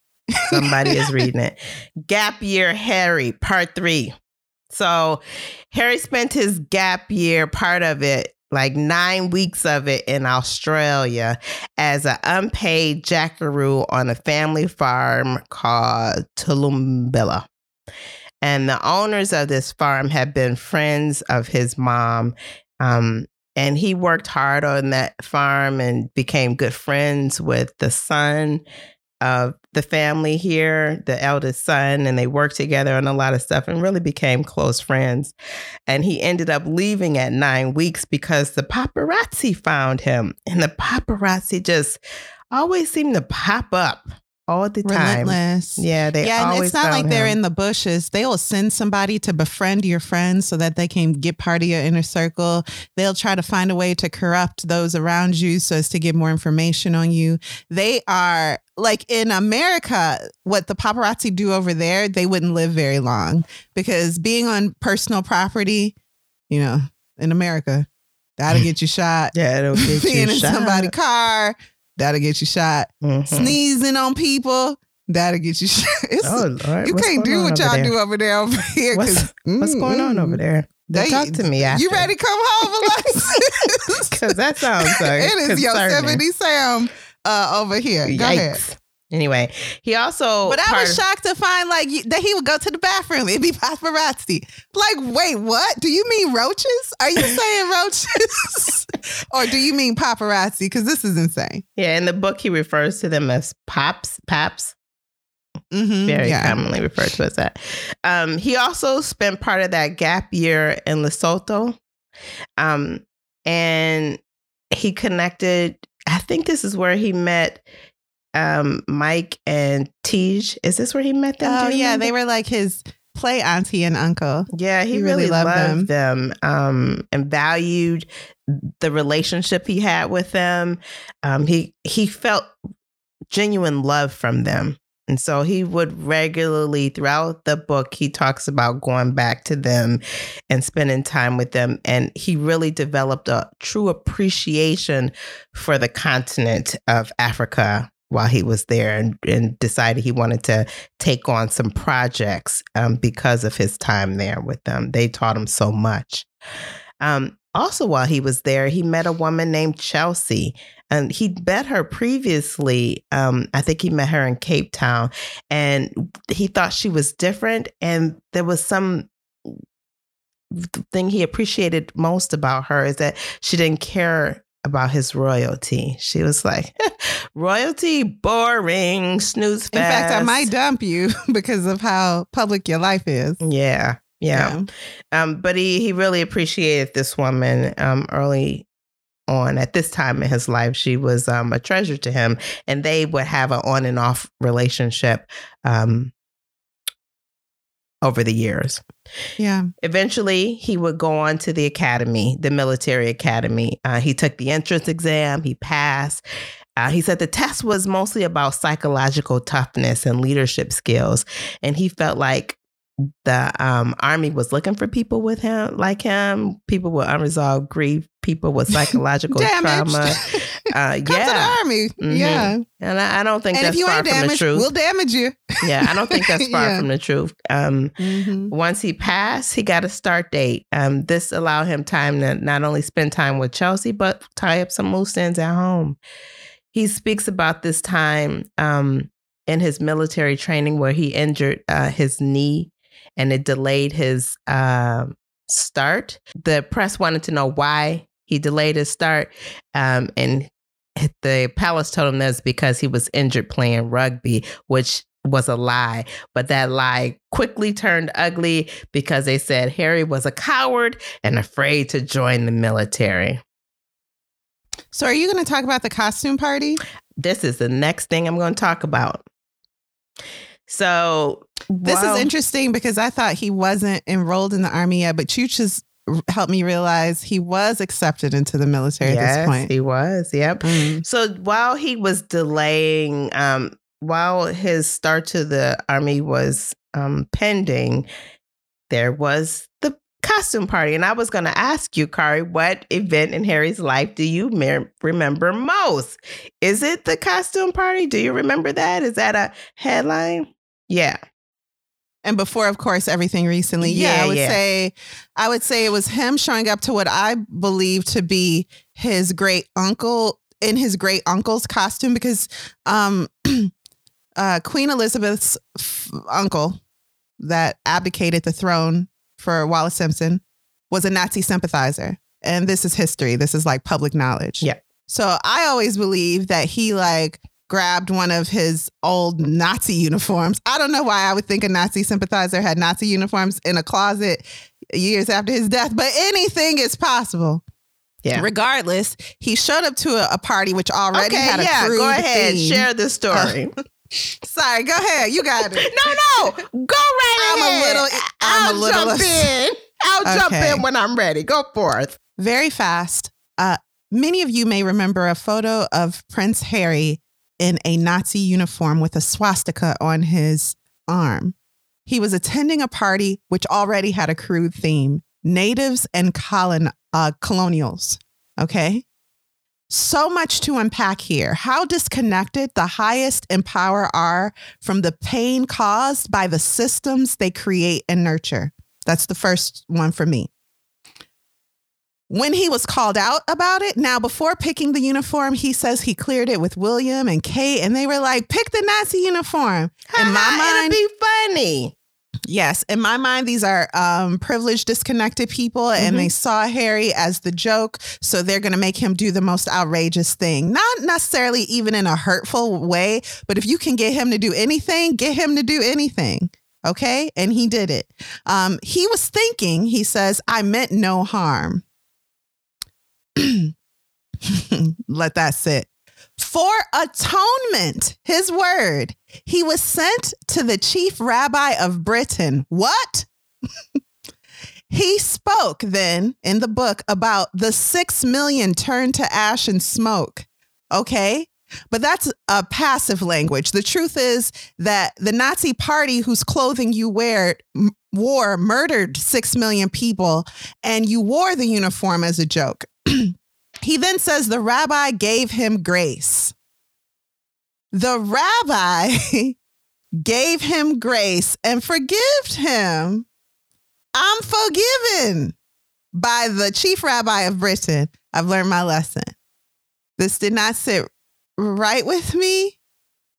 B: Somebody is reading it. Gap Year Harry, part three. So Harry spent his gap year, part of it, like nine weeks of it in Australia as an unpaid jackaroo on a family farm called Toowoomba. And the owners of this farm had been friends of his mom. Um, and he worked hard on that farm and became good friends with the son of the family here, the eldest son, and they worked together on a lot of stuff and really became close friends. And he ended up leaving at nine weeks because the paparazzi found him. And the paparazzi just always seemed to pop up all the time.
A: relentless.
B: Yeah, they
A: yeah, and it's not like
B: found
A: they're in the bushes. They will send somebody to befriend your friends so that they can get part of your inner circle. They'll try to find a way to corrupt those around you so as to get more information on you. They are like in America, what the paparazzi do over there, they wouldn't live very long because being on personal property, you know, in America, that'll get you shot.
B: Yeah, it'll get you
A: Being in
B: shot.
A: somebody's car, that'll get you shot.
B: Mhm.
A: Sneezing on people, that'll get you shot.
B: Oh
A: you
B: what's
A: can't do what y'all
B: there?
A: do over there over here.
B: What's, what's going on over there?
A: They-
B: Talk to me after.
A: You ready to come home, Alexis?
B: Because that sounds like
A: it is. Yosemite Sam uh, over here. Go ahead.
B: Anyway, he also.
A: But I was shocked to find like you- that he would go to the bathroom. It'd be paparazzi. Like, wait, what? Do you mean roaches? Are you saying roaches? or do you mean paparazzi? Because this is insane.
B: Yeah, in the book, he refers to them as pops, paps.
A: Mm-hmm.
B: very
A: yeah.
B: commonly referred to as that. Um, he also spent part of that gap year in Lesotho, um, and he connected. I think this is where he met um, Mike and Teej. Is this where he met them?
A: Oh yeah, they were like his play auntie and uncle.
B: Yeah, he,
A: He
B: really,
A: really
B: loved,
A: loved
B: them, um, and valued the relationship he had with them. Um, he he felt genuine love from them. And so he would regularly, throughout the book, he talks about going back to them and spending time with them. And he really developed a true appreciation for the continent of Africa while he was there and, and decided he wanted to take on some projects um, because of his time there with them. They taught him so much. Um, also, while he was there, he met a woman named Chelsea. And he'd met her previously. Um, I think he met her in Cape Town, and he thought she was different. And there was some thing he appreciated most about her is that she didn't care about his royalty. She was like, royalty, boring, snooze.
A: In fact, I might dump you because of how public your life is.
B: Yeah, yeah. Um, but he he really appreciated this woman um, early on. At this time in his life, she was um, a treasure to him, and they would have an on and off relationship um, over the years.
A: Yeah.
B: Eventually, he would go on to the academy, the military academy. Uh, he took the entrance exam, he passed. Uh, he said the test was mostly about psychological toughness and leadership skills. And he felt like the um, army was looking for people with him, like him, people with unresolved grief, people with psychological trauma. Uh,
A: Come to the
B: yeah.
A: army.
B: Mhm.
A: Yeah.
B: And I, I don't think
A: And if
B: that's
A: you
B: far
A: ain't
B: from the truth.
A: we'll damage you.
B: yeah, I don't think that's far
A: Yeah.
B: from the truth. Um,
A: Mhm.
B: once he passed, he got a start date. Um, this allowed him time to not only spend time with Chelsea, but tie up some loose ends at home. He speaks about this time um, in his military training where he injured uh, his knee and it delayed his um start. The press wanted to know why he delayed his start. Um, and the palace told him that's because he was injured playing rugby, which was a lie. But that lie quickly turned ugly because they said Harry was a coward and afraid to join the military.
A: So, are you going to talk about the costume party?
B: This is the next thing I'm going to talk about. So,
A: This is interesting because I thought he wasn't enrolled in the army yet, but you just helped me realize he was accepted into the military at
B: Yes,
A: this point.
B: he was. Yep.
A: Mm.
B: So while he was delaying, um, while his start to the army was um, pending, there was the costume party. And I was going to ask you, Kari, what event in Harry's life do you mer- remember most? Is it the costume party? Do you remember that? Is that a headline? Yeah.
A: And before, of course, everything recently. Yeah,
B: Yeah,
A: I would
B: yeah.
A: say I would say it was him showing up to what I believe to be his great uncle in his great uncle's costume because um uh Queen Elizabeth's f- uncle that abdicated the throne for Wallis Simpson was a Nazi sympathizer. And this is history. This is like public knowledge.
B: Yeah.
A: So I always believe that he like grabbed one of his old Nazi uniforms. I don't know why I would think a Nazi sympathizer had Nazi uniforms in a closet years after his death, but anything is possible.
B: Yeah.
A: Regardless, he showed up to a, a party which already
B: okay,
A: had a
B: yeah,
A: crude
B: go ahead.
A: theme.
B: Share the story.
A: Sorry, go ahead. You got it.
B: no, no, go right
A: I'm a
B: ahead.
A: little- I'm a
B: I'll
A: little-
B: jump in. I'll jump
A: Okay.
B: in when I'm ready. Go forth.
A: very fast. Uh, many of you may remember a photo of Prince Harry in a Nazi uniform with a swastika on his arm. He was attending a party which already had a crude theme natives and colon, uh, colonials. Okay. So much to unpack here. How disconnected the highest in power are from the pain caused by the systems they create and nurture. That's the first one for me. When he was called out about it, now before picking the uniform, he says he cleared it with William and Kate, and they were like, "Pick the Nazi uniform." In my mind,
B: it'd be funny.
A: Yes, in my mind, these are um, privileged, disconnected people, and
B: Mm-hmm.
A: they saw Harry as the joke, so they're going to make him do the most outrageous thing. Not necessarily even in a hurtful way, but if you can get him to do anything, get him to do anything. Okay, and he did it. Um, he was thinking. He says, "I meant no harm." Let that sit. For atonement, his word, he was sent to the chief rabbi of Britain. What? he spoke then in the book about the six million turned to ash and smoke. Okay. But that's a passive language. The truth is that the Nazi party whose clothing you wear wore murdered 6 million people and you wore the uniform as a joke. he then says the rabbi gave him grace. The rabbi gave him grace and forgived him. I'm forgiven by the chief rabbi of Britain. I've learned my lesson. This did not sit right with me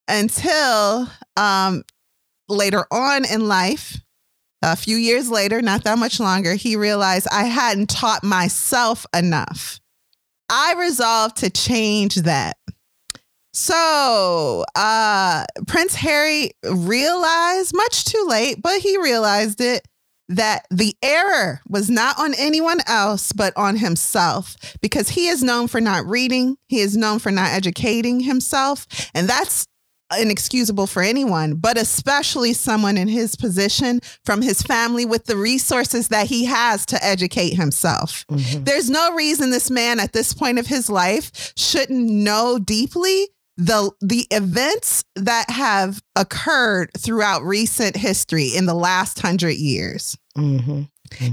A: until um, later on in life. A few years later, not that much longer, he realized I hadn't taught myself enough. I resolved to change that. So, uh, Prince Harry realized, much too late, but he realized it, that the error was not on anyone else, but on himself, because he is known for not reading, he is known for not educating himself. And that's inexcusable for anyone, but especially someone in his position from his family with the resources that he has to educate himself. There's no reason this man at this point of his life shouldn't know deeply the the events that have occurred throughout recent history in the last 100 years.
B: hmm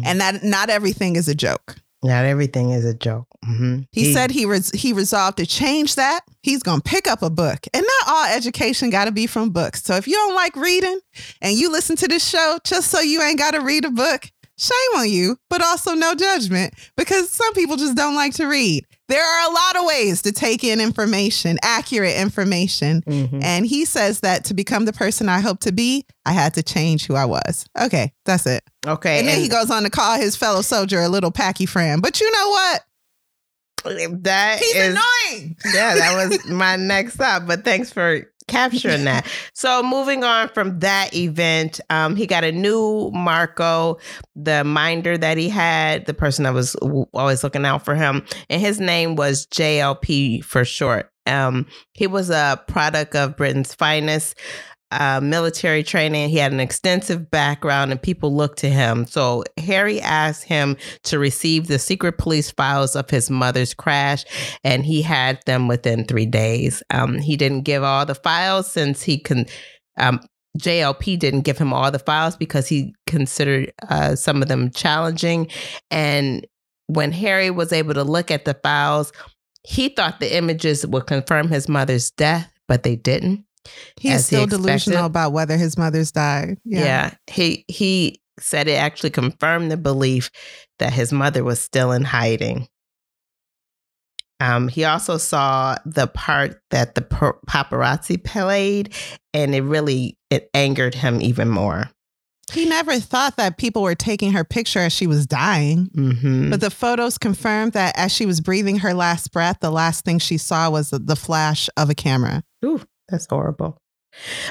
A: And that not everything is a joke.
B: Not everything is a joke. Hmm
A: He, said he res- he resolved to change that. He's going to pick up a book. And not all education got to be from books. So if you don't like reading and you listen to this show just so you ain't got to read a book, shame on you, but also no judgment because some people just don't like to read. There are a lot of ways to take in information, accurate information.
B: Mhm.
A: And he says that to become the person I hope to be, I had to change who I was. Okay, that's it.
B: Okay.
A: And then he goes on to call his fellow soldier a little Paki friend. But you know what?
B: That
A: He's
B: is-
A: annoying.
B: yeah, that was my next stop. But thanks for capturing that. So moving on from that event, um, he got a new Marco, the minder that he had, the person that was w- always looking out for him, and his name was JLP for short. Um, he was a product of Britain's finest. Uh, military training. He had an extensive background and people looked to him. So Harry asked him to receive the secret police files of his mother's crash and he had them within three days. Um, he didn't give all the files since he can. Um, JLP didn't give him all the files because he considered uh, some of them challenging. And when Harry was able to look at the files, he thought the images would confirm his mother's death, but they didn't.
A: He's
B: as he
A: still delusional about whether his mother's died.
B: Yeah. He he said it actually confirmed the belief that his mother was still in hiding. Um, he also saw the part that the par- paparazzi played, and it really it angered him even more.
A: He never thought that people were taking her picture as she was dying.
B: hmm
A: But the photos confirmed that as she was breathing her last breath, the last thing she saw was the, the flash of a camera.
B: Ooh, that's horrible.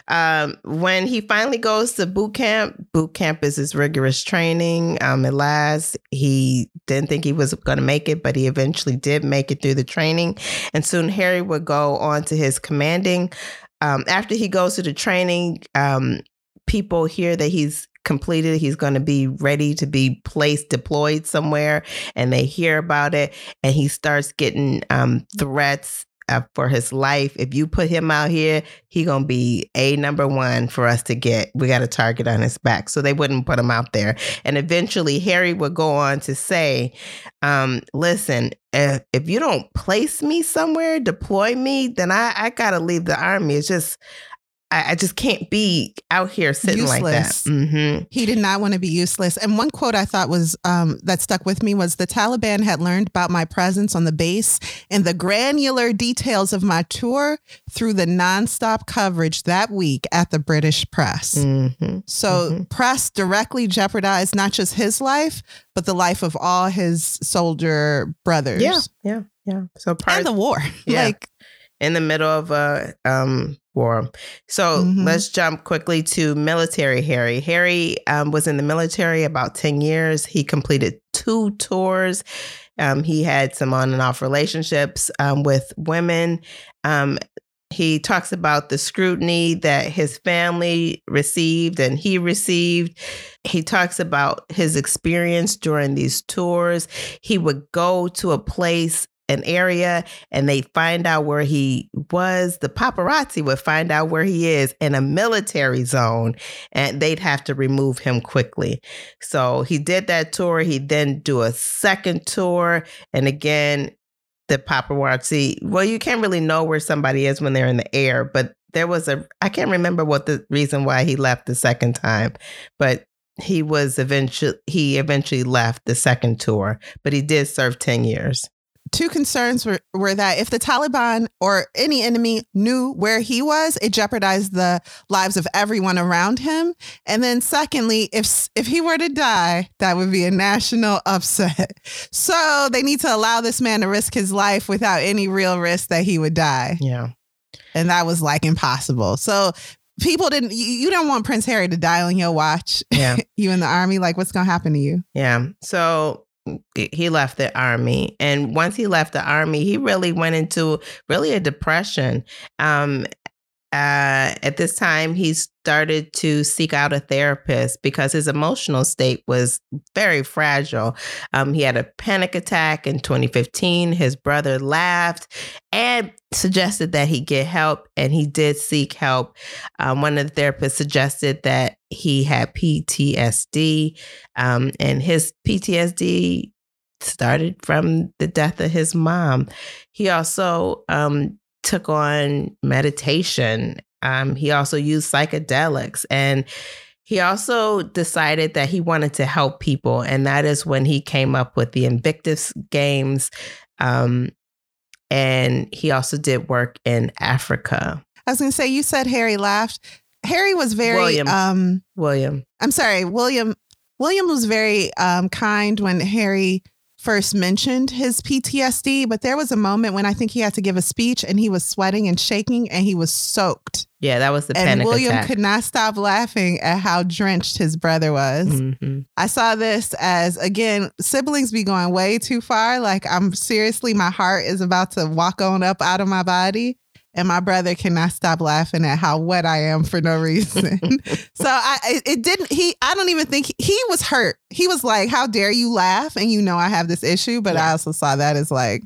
B: Um, when he finally goes to boot camp, boot camp is his rigorous training. Um, at last, he didn't think he was going to make it, but he eventually did make it through the training. And soon Harry would go on to his commanding. Um, after he goes to the training, um, people hear that he's completed, he's going to be ready to be placed, deployed somewhere, and they hear about it, and he starts getting um, threats for his life. If you put him out here, he gonna be a number one for us to get. We got a target on his back, so they wouldn't put him out there. And eventually, Harry would go on to say, um, "Listen, if, if you don't place me somewhere, deploy me, then I I gotta leave the army. It's just." I, I just can't be out here sitting like that.
A: Useless.
B: hmm
A: He did not want to be useless. And one quote I thought was um, that stuck with me was the Taliban had learned about my presence on the base and the granular details of my tour through the nonstop coverage that week at the British press.
B: hmm
A: So
B: Mhm.
A: press directly jeopardized not just his life, but the life of all his soldier brothers.
B: Yeah, yeah, yeah. So part
A: And the war.
B: Yeah.
A: like
B: in the middle of a um, war. So
A: Mhm.
B: let's jump quickly to military Harry. Harry um, was in the military about 10 years. He completed two tours. Um, he had some on and off relationships um, with women. Um, he talks about the scrutiny that his family received and he received. He talks about his experience during these tours. He would go to a place, an area, and they find out where he was. The paparazzi would find out where he is in a military zone, and they'd have to remove him quickly. So he did that tour. He'd then do a second tour, and again, the paparazzi. Well, you can't really know where somebody is when they're in the air, but there was a. I can't remember what the reason why he left the second time, but he was eventually he eventually left the second tour, but he did serve ten years.
A: Two concerns were, were that if the Taliban or any enemy knew where he was, it jeopardized the lives of everyone around him. And then secondly, if if he were to die, that would be a national upset. So they need to allow this man to risk his life without any real risk that he would die.
B: Yeah.
A: And that was like impossible. So people didn't you, you don't want Prince Harry to die on your watch.
B: Yeah.
A: you in the army, like what's gonna happen to you?
B: Yeah. So he left the army. And once he left the army, he really went into really a depression. Um, uh, at this time, he started to seek out a therapist because his emotional state was very fragile. Um, he had a panic attack in 2015. His brother laughed and suggested that he get help, and he did seek help. Um, one of the therapists suggested that he had PTSD, um, and his PTSD started from the death of his mom. He also um, took on meditation. Um, he also used psychedelics and he also decided that he wanted to help people. And that is when he came up with the Invictus Games. Um, and he also did work in Africa.
A: I was gonna say you said Harry laughed. Harry was very
B: William.
A: um
B: William.
A: I'm sorry, William. William was very um, kind when Harry first mentioned his PTSD, but there was a moment when I think he had to give a speech and he was sweating and shaking and he was soaked.
B: Yeah, that was the
A: and
B: panic
A: William
B: attack.
A: could not stop laughing at how drenched his brother was.
B: Mhm.
A: I saw this as again, siblings be going way too far. Like I'm seriously, my heart is about to walk on up out of my body. And my brother cannot stop laughing at how wet I am for no reason. so I it, didn't he I don't even think he was hurt. He was like, How dare you laugh? And you know I have this issue. But I also saw that as like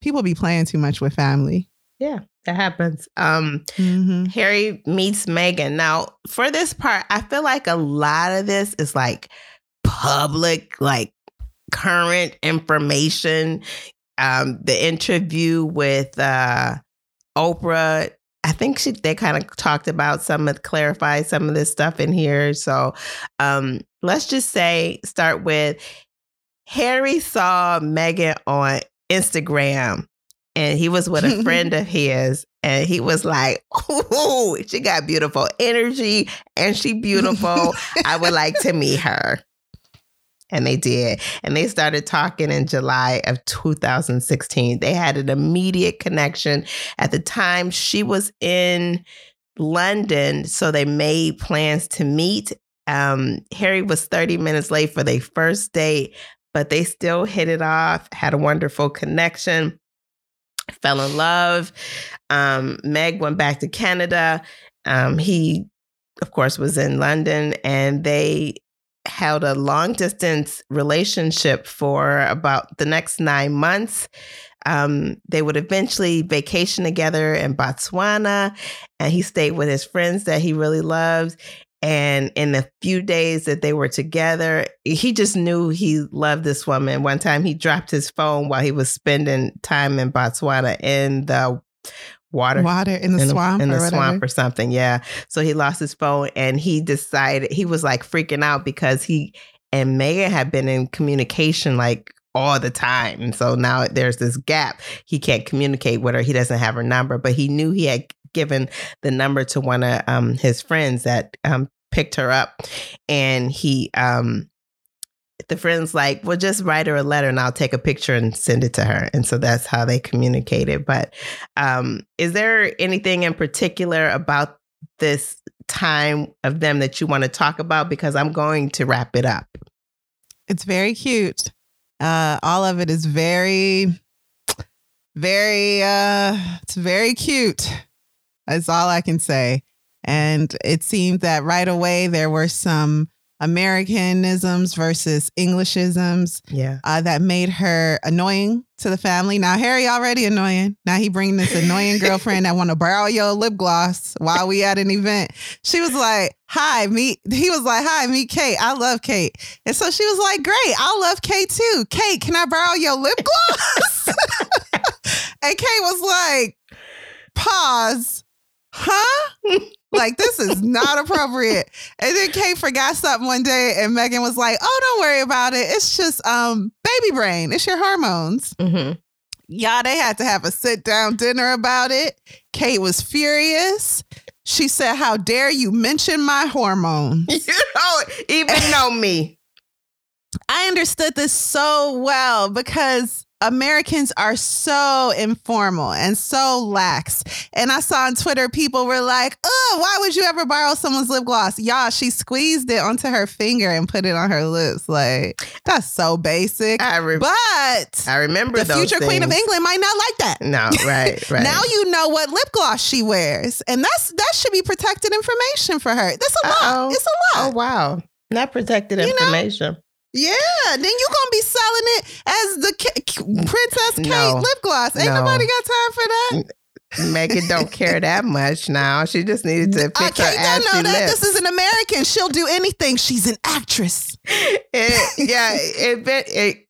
A: people be playing too much with family.
B: Yeah, that happens. Um,
A: Mm-hmm.
B: Harry meets Meghan. Now, for this part, I feel like a lot of this is like public, like current information. Um, the interview with uh, Oprah, I think she they kind of talked about some of clarified some of this stuff in here. So um, let's just say start with Harry saw Meghan on Instagram and he was with a friend of his and he was like Ooh, she got beautiful energy and she beautiful i would like to meet her and they did and they started talking in july of 2016 they had an immediate connection at the time she was in london so they made plans to meet um, harry was 30 minutes late for their first date but they still hit it off had a wonderful connection fell in love. Um, Meg went back to Canada. Um, he, of course, was in London, and they held a long distance relationship for about the next nine months. Um, they would eventually vacation together in Botswana, and he stayed with his friends that he really loved. And in the few days that they were together, he just knew he loved this woman. One time he dropped his phone while he was spending time in Botswana in the water
A: Water in the
B: in
A: swamp
B: in
A: or
B: the swamp or something. Yeah. So he lost his phone and he decided he was like freaking out because he and Meghan had been in communication like all the time. And so now there's this gap. He can't communicate with her. He doesn't have her number, but he knew he had given the number to one of um, his friends that um, picked her up. And he, um, the friend's like, well, just write her a letter and I'll take a picture and send it to her. And so that's how they communicated. But um, is there anything in particular about this time of them that you want to talk about? Because I'm going to wrap it up.
A: It's very cute. Uh, all of it is very, very, uh, it's very cute. That's all I can say. And it seemed that right away there were some Americanisms versus Englishisms
B: Yeah.
A: uh, that made her annoying to the family. Now Harry already annoying. Now he bringing this annoying girlfriend that want to borrow your lip gloss while we at an event. She was like, "Hi, meet." He was like, "Hi, meet Kate. I love Kate." And so she was like, "Great, I love Kate too. Kate, can I borrow your lip gloss?" and Kate was like, "Pause, huh?" like this is not appropriate. And then Kate forgot something one day, and Meghan was like, "Oh, don't worry about it. It's just um baby brain. It's your hormones."
B: Mm-hmm.
A: Y'all, they had to have a sit down dinner about it. Kate was furious. She said, "How dare you mention my hormones?"
B: You don't even know me.
A: I understood this so well because Americans are so informal and so lax. And I saw on Twitter people were like, oh, why would you ever borrow someone's lip gloss? Y'all, she squeezed it onto her finger and put it on her lips. Like, that's so basic.
B: I, re-
A: But
B: I remember
A: the future queen of. England might not like that.
B: No, right, right.
A: Now you know what lip gloss she wears. And that's that should be protected information for her. That's a lot.
B: Uh-oh.
A: It's a lot.
B: oh wow, not protected
A: You know? Yeah, then you gonna be selling it as the K- Princess Kate
B: No.
A: lip gloss. Ain't
B: No.
A: nobody got time for that.
B: Meghan don't care that much now. She just needed to
A: Uh,
B: fix her
A: Kate don't
B: ashy
A: know that
B: lips.
A: this is an American. She'll do anything. She's an actress.
B: it, yeah, it, it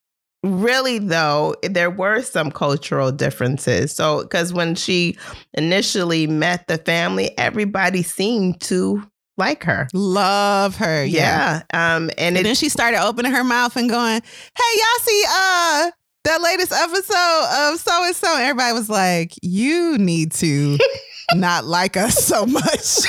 B: really though there were some cultural differences. So because when she initially met the family, everybody seemed to like her.
A: Love her. Yeah.
B: Yeah, um, and
A: And
B: it
A: then she started opening her mouth and going, "Hey, y'all see uh that latest episode of so and so?" Everybody was like, "You need to." Not like us so much.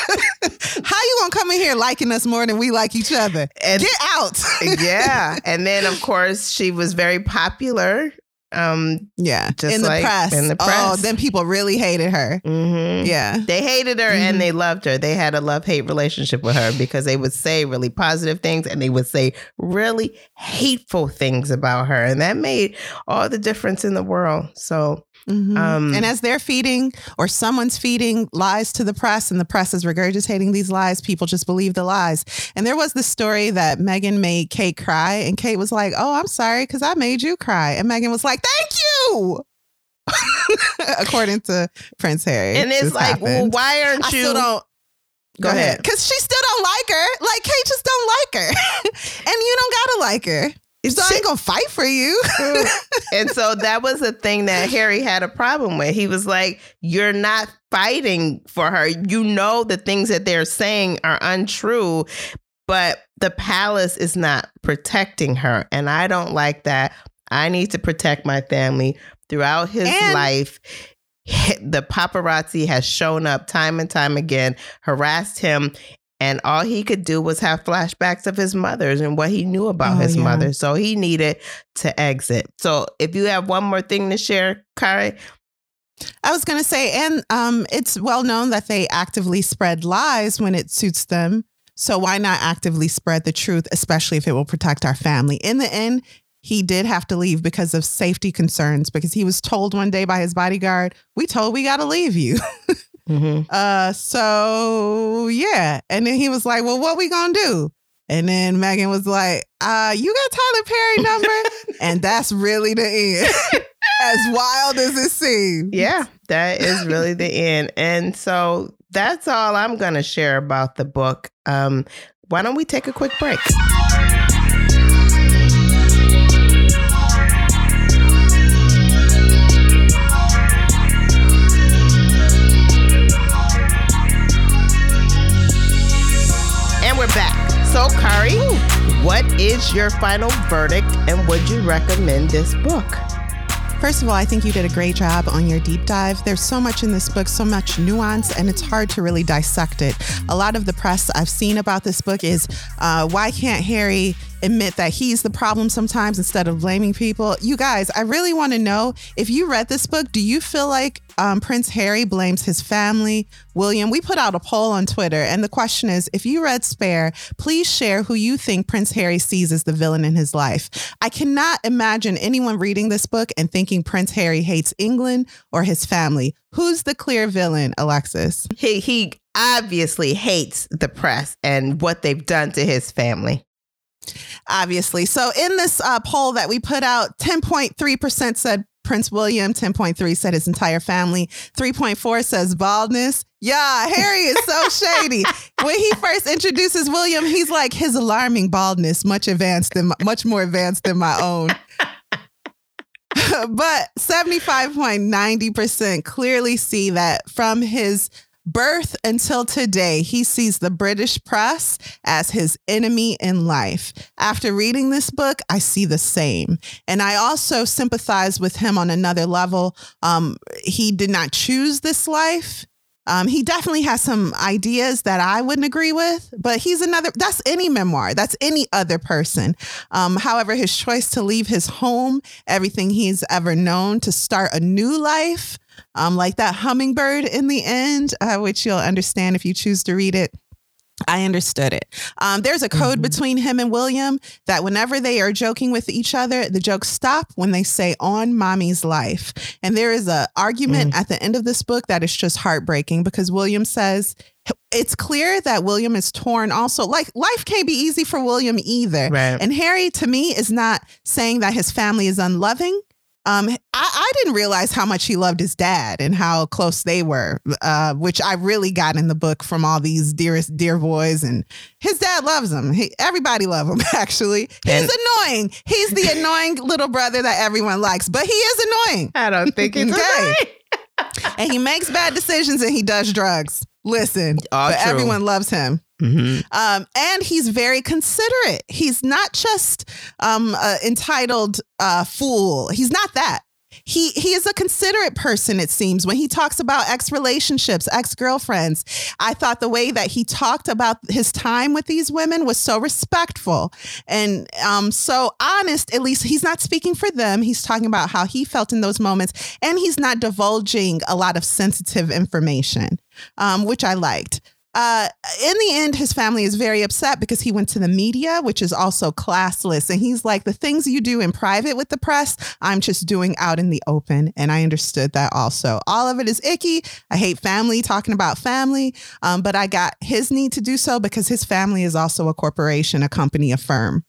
A: How you gonna come in here liking us more than we like each other?
B: And-
A: Get out.
B: yeah, and then of course she was very popular. Um,
A: yeah,
B: Just
A: in the
B: like
A: press.
B: in the press.
A: Oh,
B: press.
A: then people really hated her.
B: mhm.
A: Yeah.
B: They hated her
A: Mhm.
B: and they loved her. They had a love hate relationship with her because they would say really positive things and they would say really hateful things about her. And that made all the difference in the world. So,
A: Mhm.
B: Um,
A: and as they're feeding or someone's feeding lies to the press and the press is regurgitating these lies, people just believe the lies. And there was this story that Meghan made Kate cry, and Kate was like, Oh, I'm sorry because I made you cry. And Meghan was like, Thank you. According to Prince Harry.
B: and it's like, well, why aren't
A: I
B: you?
A: still don't.
B: Go ahead.
A: Because she still don't like her. Like, Kate just don't like her. and you don't gotta like her. So I ain't gonna fight for you.
B: and so that was the thing that Harry had a problem with. He was like, You're not fighting for her. You know the things that they're saying are untrue, but the palace is not protecting her. And I don't like that. I need to protect my family throughout his
A: And-
B: life. The paparazzi has shown up time and time again, harassed him, and all he could do was have flashbacks of his mother's and what he knew about
A: Oh,
B: his
A: yeah.
B: mother. So he needed to exit. So if you have one more thing to share, Kari,
A: I was going to say, and um, it's well known that they actively spread lies when it suits them. So why not actively spread the truth, especially if it will protect our family? In the end, he did have to leave because of safety concerns, because he was told one day by his bodyguard, We told we got to leave you. Uh, so yeah. And then he was like, Well, what we going to do? And then Meghan was like, uh, you got Tyler Perry number? and that's really the end. as wild as it seems.
B: yeah, that is really the end. And so that's all I'm going to share about the book. Um, why don't we take a quick break? So, Kari, what is your final verdict and would you recommend this book?
A: First of all, I think you did a great job on your deep dive. There's so much in this book, so much nuance, and it's hard to really dissect it. A lot of the press I've seen about this book is uh, why can't Harry admit that he's the problem sometimes instead of blaming people. You guys, I really want to know if you read this book, do you feel like um, Prince Harry blames his family, William? We put out a poll on Twitter, and the question is if you read Spare, please share who you think Prince Harry sees as the villain in his life. I cannot imagine anyone reading this book and thinking Prince Harry hates England or his family. Who's the clear villain, Alexis?
B: He, he obviously hates the press and what they've done to his family
A: obviously. So in this uh, poll that we put out, 10.3% said Prince William, 10.3 said his entire family, 3.4 says baldness. Yeah, Harry is so shady. when he first introduces William, he's like his alarming baldness, much advanced than much more advanced than my own. but 75.90% clearly see that from his birth until today, he sees the British press as his enemy in life. After reading this book, I see the same. And I also sympathize with him on another level. Um, he did not choose this life. Um, he definitely has some ideas that I wouldn't agree with, but he's another, that's any memoir, that's any other person. Um, however, his choice to leave his home, everything he's ever known, to start a new life, um, like that hummingbird in the end, uh, which you'll understand if you choose to read it. I understood it. Um, there's a code mm-hmm. between him and William that whenever they are joking with each other, the jokes stop when they say "on mommy's life." And there is a argument mm. at the end of this book that is just heartbreaking because William says it's clear that William is torn also. Like life can't be easy for William either.
B: Right.
A: And Harry, to me, is not saying that his family is unloving. Um, I, I, didn't realize how much he loved his dad and how close they were, uh, which I really got in the book from all these dearest dear boys. And his dad loves him. He, everybody loves him. Actually, he's and, annoying. He's the annoying little brother that everyone likes, but he is annoying.
B: I don't think he's gay.
A: and he makes bad decisions and he does drugs. Listen, All but true. everyone loves him. Mm-hmm. Um, and he's very considerate. He's not just um, entitled uh, fool. He's not that. He he is a considerate person. It seems when he talks about ex relationships, ex girlfriends. I thought the way that he talked about his time with these women was so respectful and um, so honest. At least he's not speaking for them. He's talking about how he felt in those moments, and he's not divulging a lot of sensitive information, um, which I liked. Uh, in the end, his family is very upset because he went to the media, which is also classless. And he's like, the things you do in private with the press, I'm just doing out in the open. And I understood that also. All of it is icky. I hate family talking about family, um, but I got his need to do so because his family is also a corporation, a company, a firm.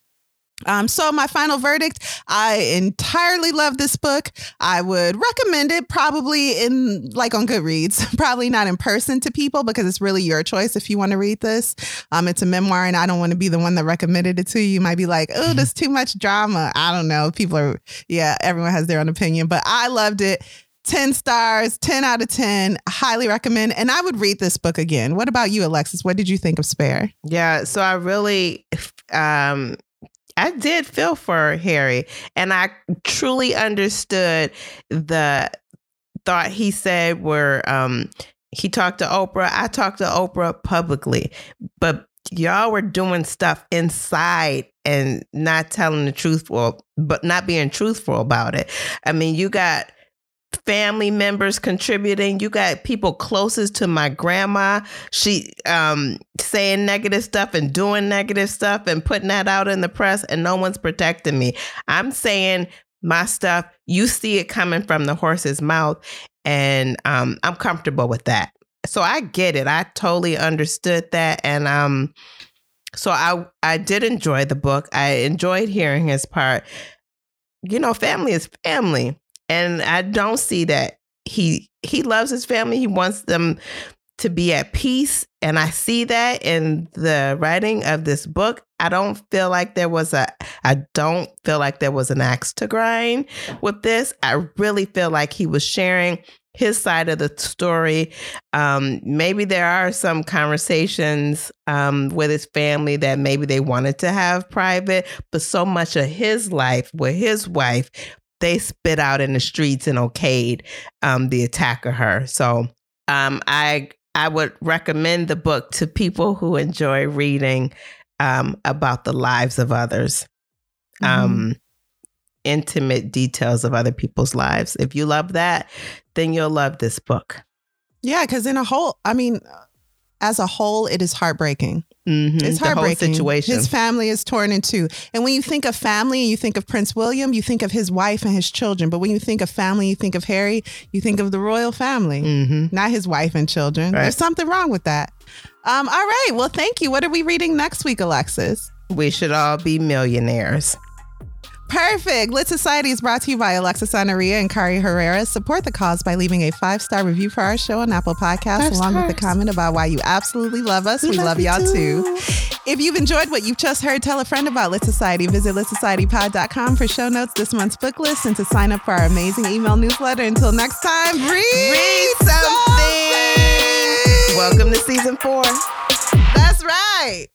A: Um, so my final verdict, I entirely love this book. I would recommend it probably in like on Goodreads, probably not in person to people because it's really your choice if you want to read this. Um, it's a memoir and I don't want to be the one that recommended it to you. You might be like, oh, there's too much drama. I don't know. People are, yeah, everyone has their own opinion, but I loved it. 10 stars, 10 out of 10. Highly recommend. And I would read this book again. What about you, Alexis? What did you think of Spare?
B: Yeah, so I really um I did feel for Harry and I truly understood the thought he said where um he talked to Oprah. I talked to Oprah publicly, but y'all were doing stuff inside and not telling the truth, well, but not being truthful about it. I mean, you got family members contributing. You got people closest to my grandma. She um, saying negative stuff and doing negative stuff and putting that out in the press, and no one's protecting me. I'm saying my stuff. You see it coming from the horse's mouth, and um, I'm comfortable with that. So I get it. I totally understood that, and um, so I I did enjoy the book. I enjoyed hearing his part. You know, family is family and I don't see that he he loves his family. He wants them to be at peace, and I see that in the writing of this book. I don't feel like there was a I don't feel like there was an axe to grind with this. I really feel like he was sharing his side of the story. Um, maybe there are some conversations um, with his family that maybe they wanted to have private, but so much of his life with his wife, they spit out in the streets and okayed um, the attack of her. So um, I I would recommend the book to people who enjoy reading um, about the lives of others, um, intimate details of other people's lives. If you love that, then you'll love this book.
A: Yeah, because in a whole, I mean, as a whole, it is heartbreaking.
B: Mhm.
A: It's heartbreaking.
B: situation.
A: His family is torn in two. And when you think of family and you think of Prince William, you think of his wife and his children. But when you think of family, you think of Harry, you think of the royal family,
B: Mhm.
A: not his wife and children.
B: Right.
A: There's something wrong with that. Um, all right. Well, thank you. What are we reading next week, Alexis?
B: We should all be millionaires.
A: Perfect. Lit Society is brought to you by Alexis Honoria and Kari Herrera. Support the cause by leaving a five star review for our show on Apple Podcasts, along with a comment about why you absolutely love us. We, love, y'all too. If you've enjoyed what you've just heard, tell a friend about Lit Society. Visit litsocietypod.com for show notes, this month's book list, and to sign up for our amazing email newsletter. Until next time, read,
B: Read something. Welcome to season four.
A: That's right.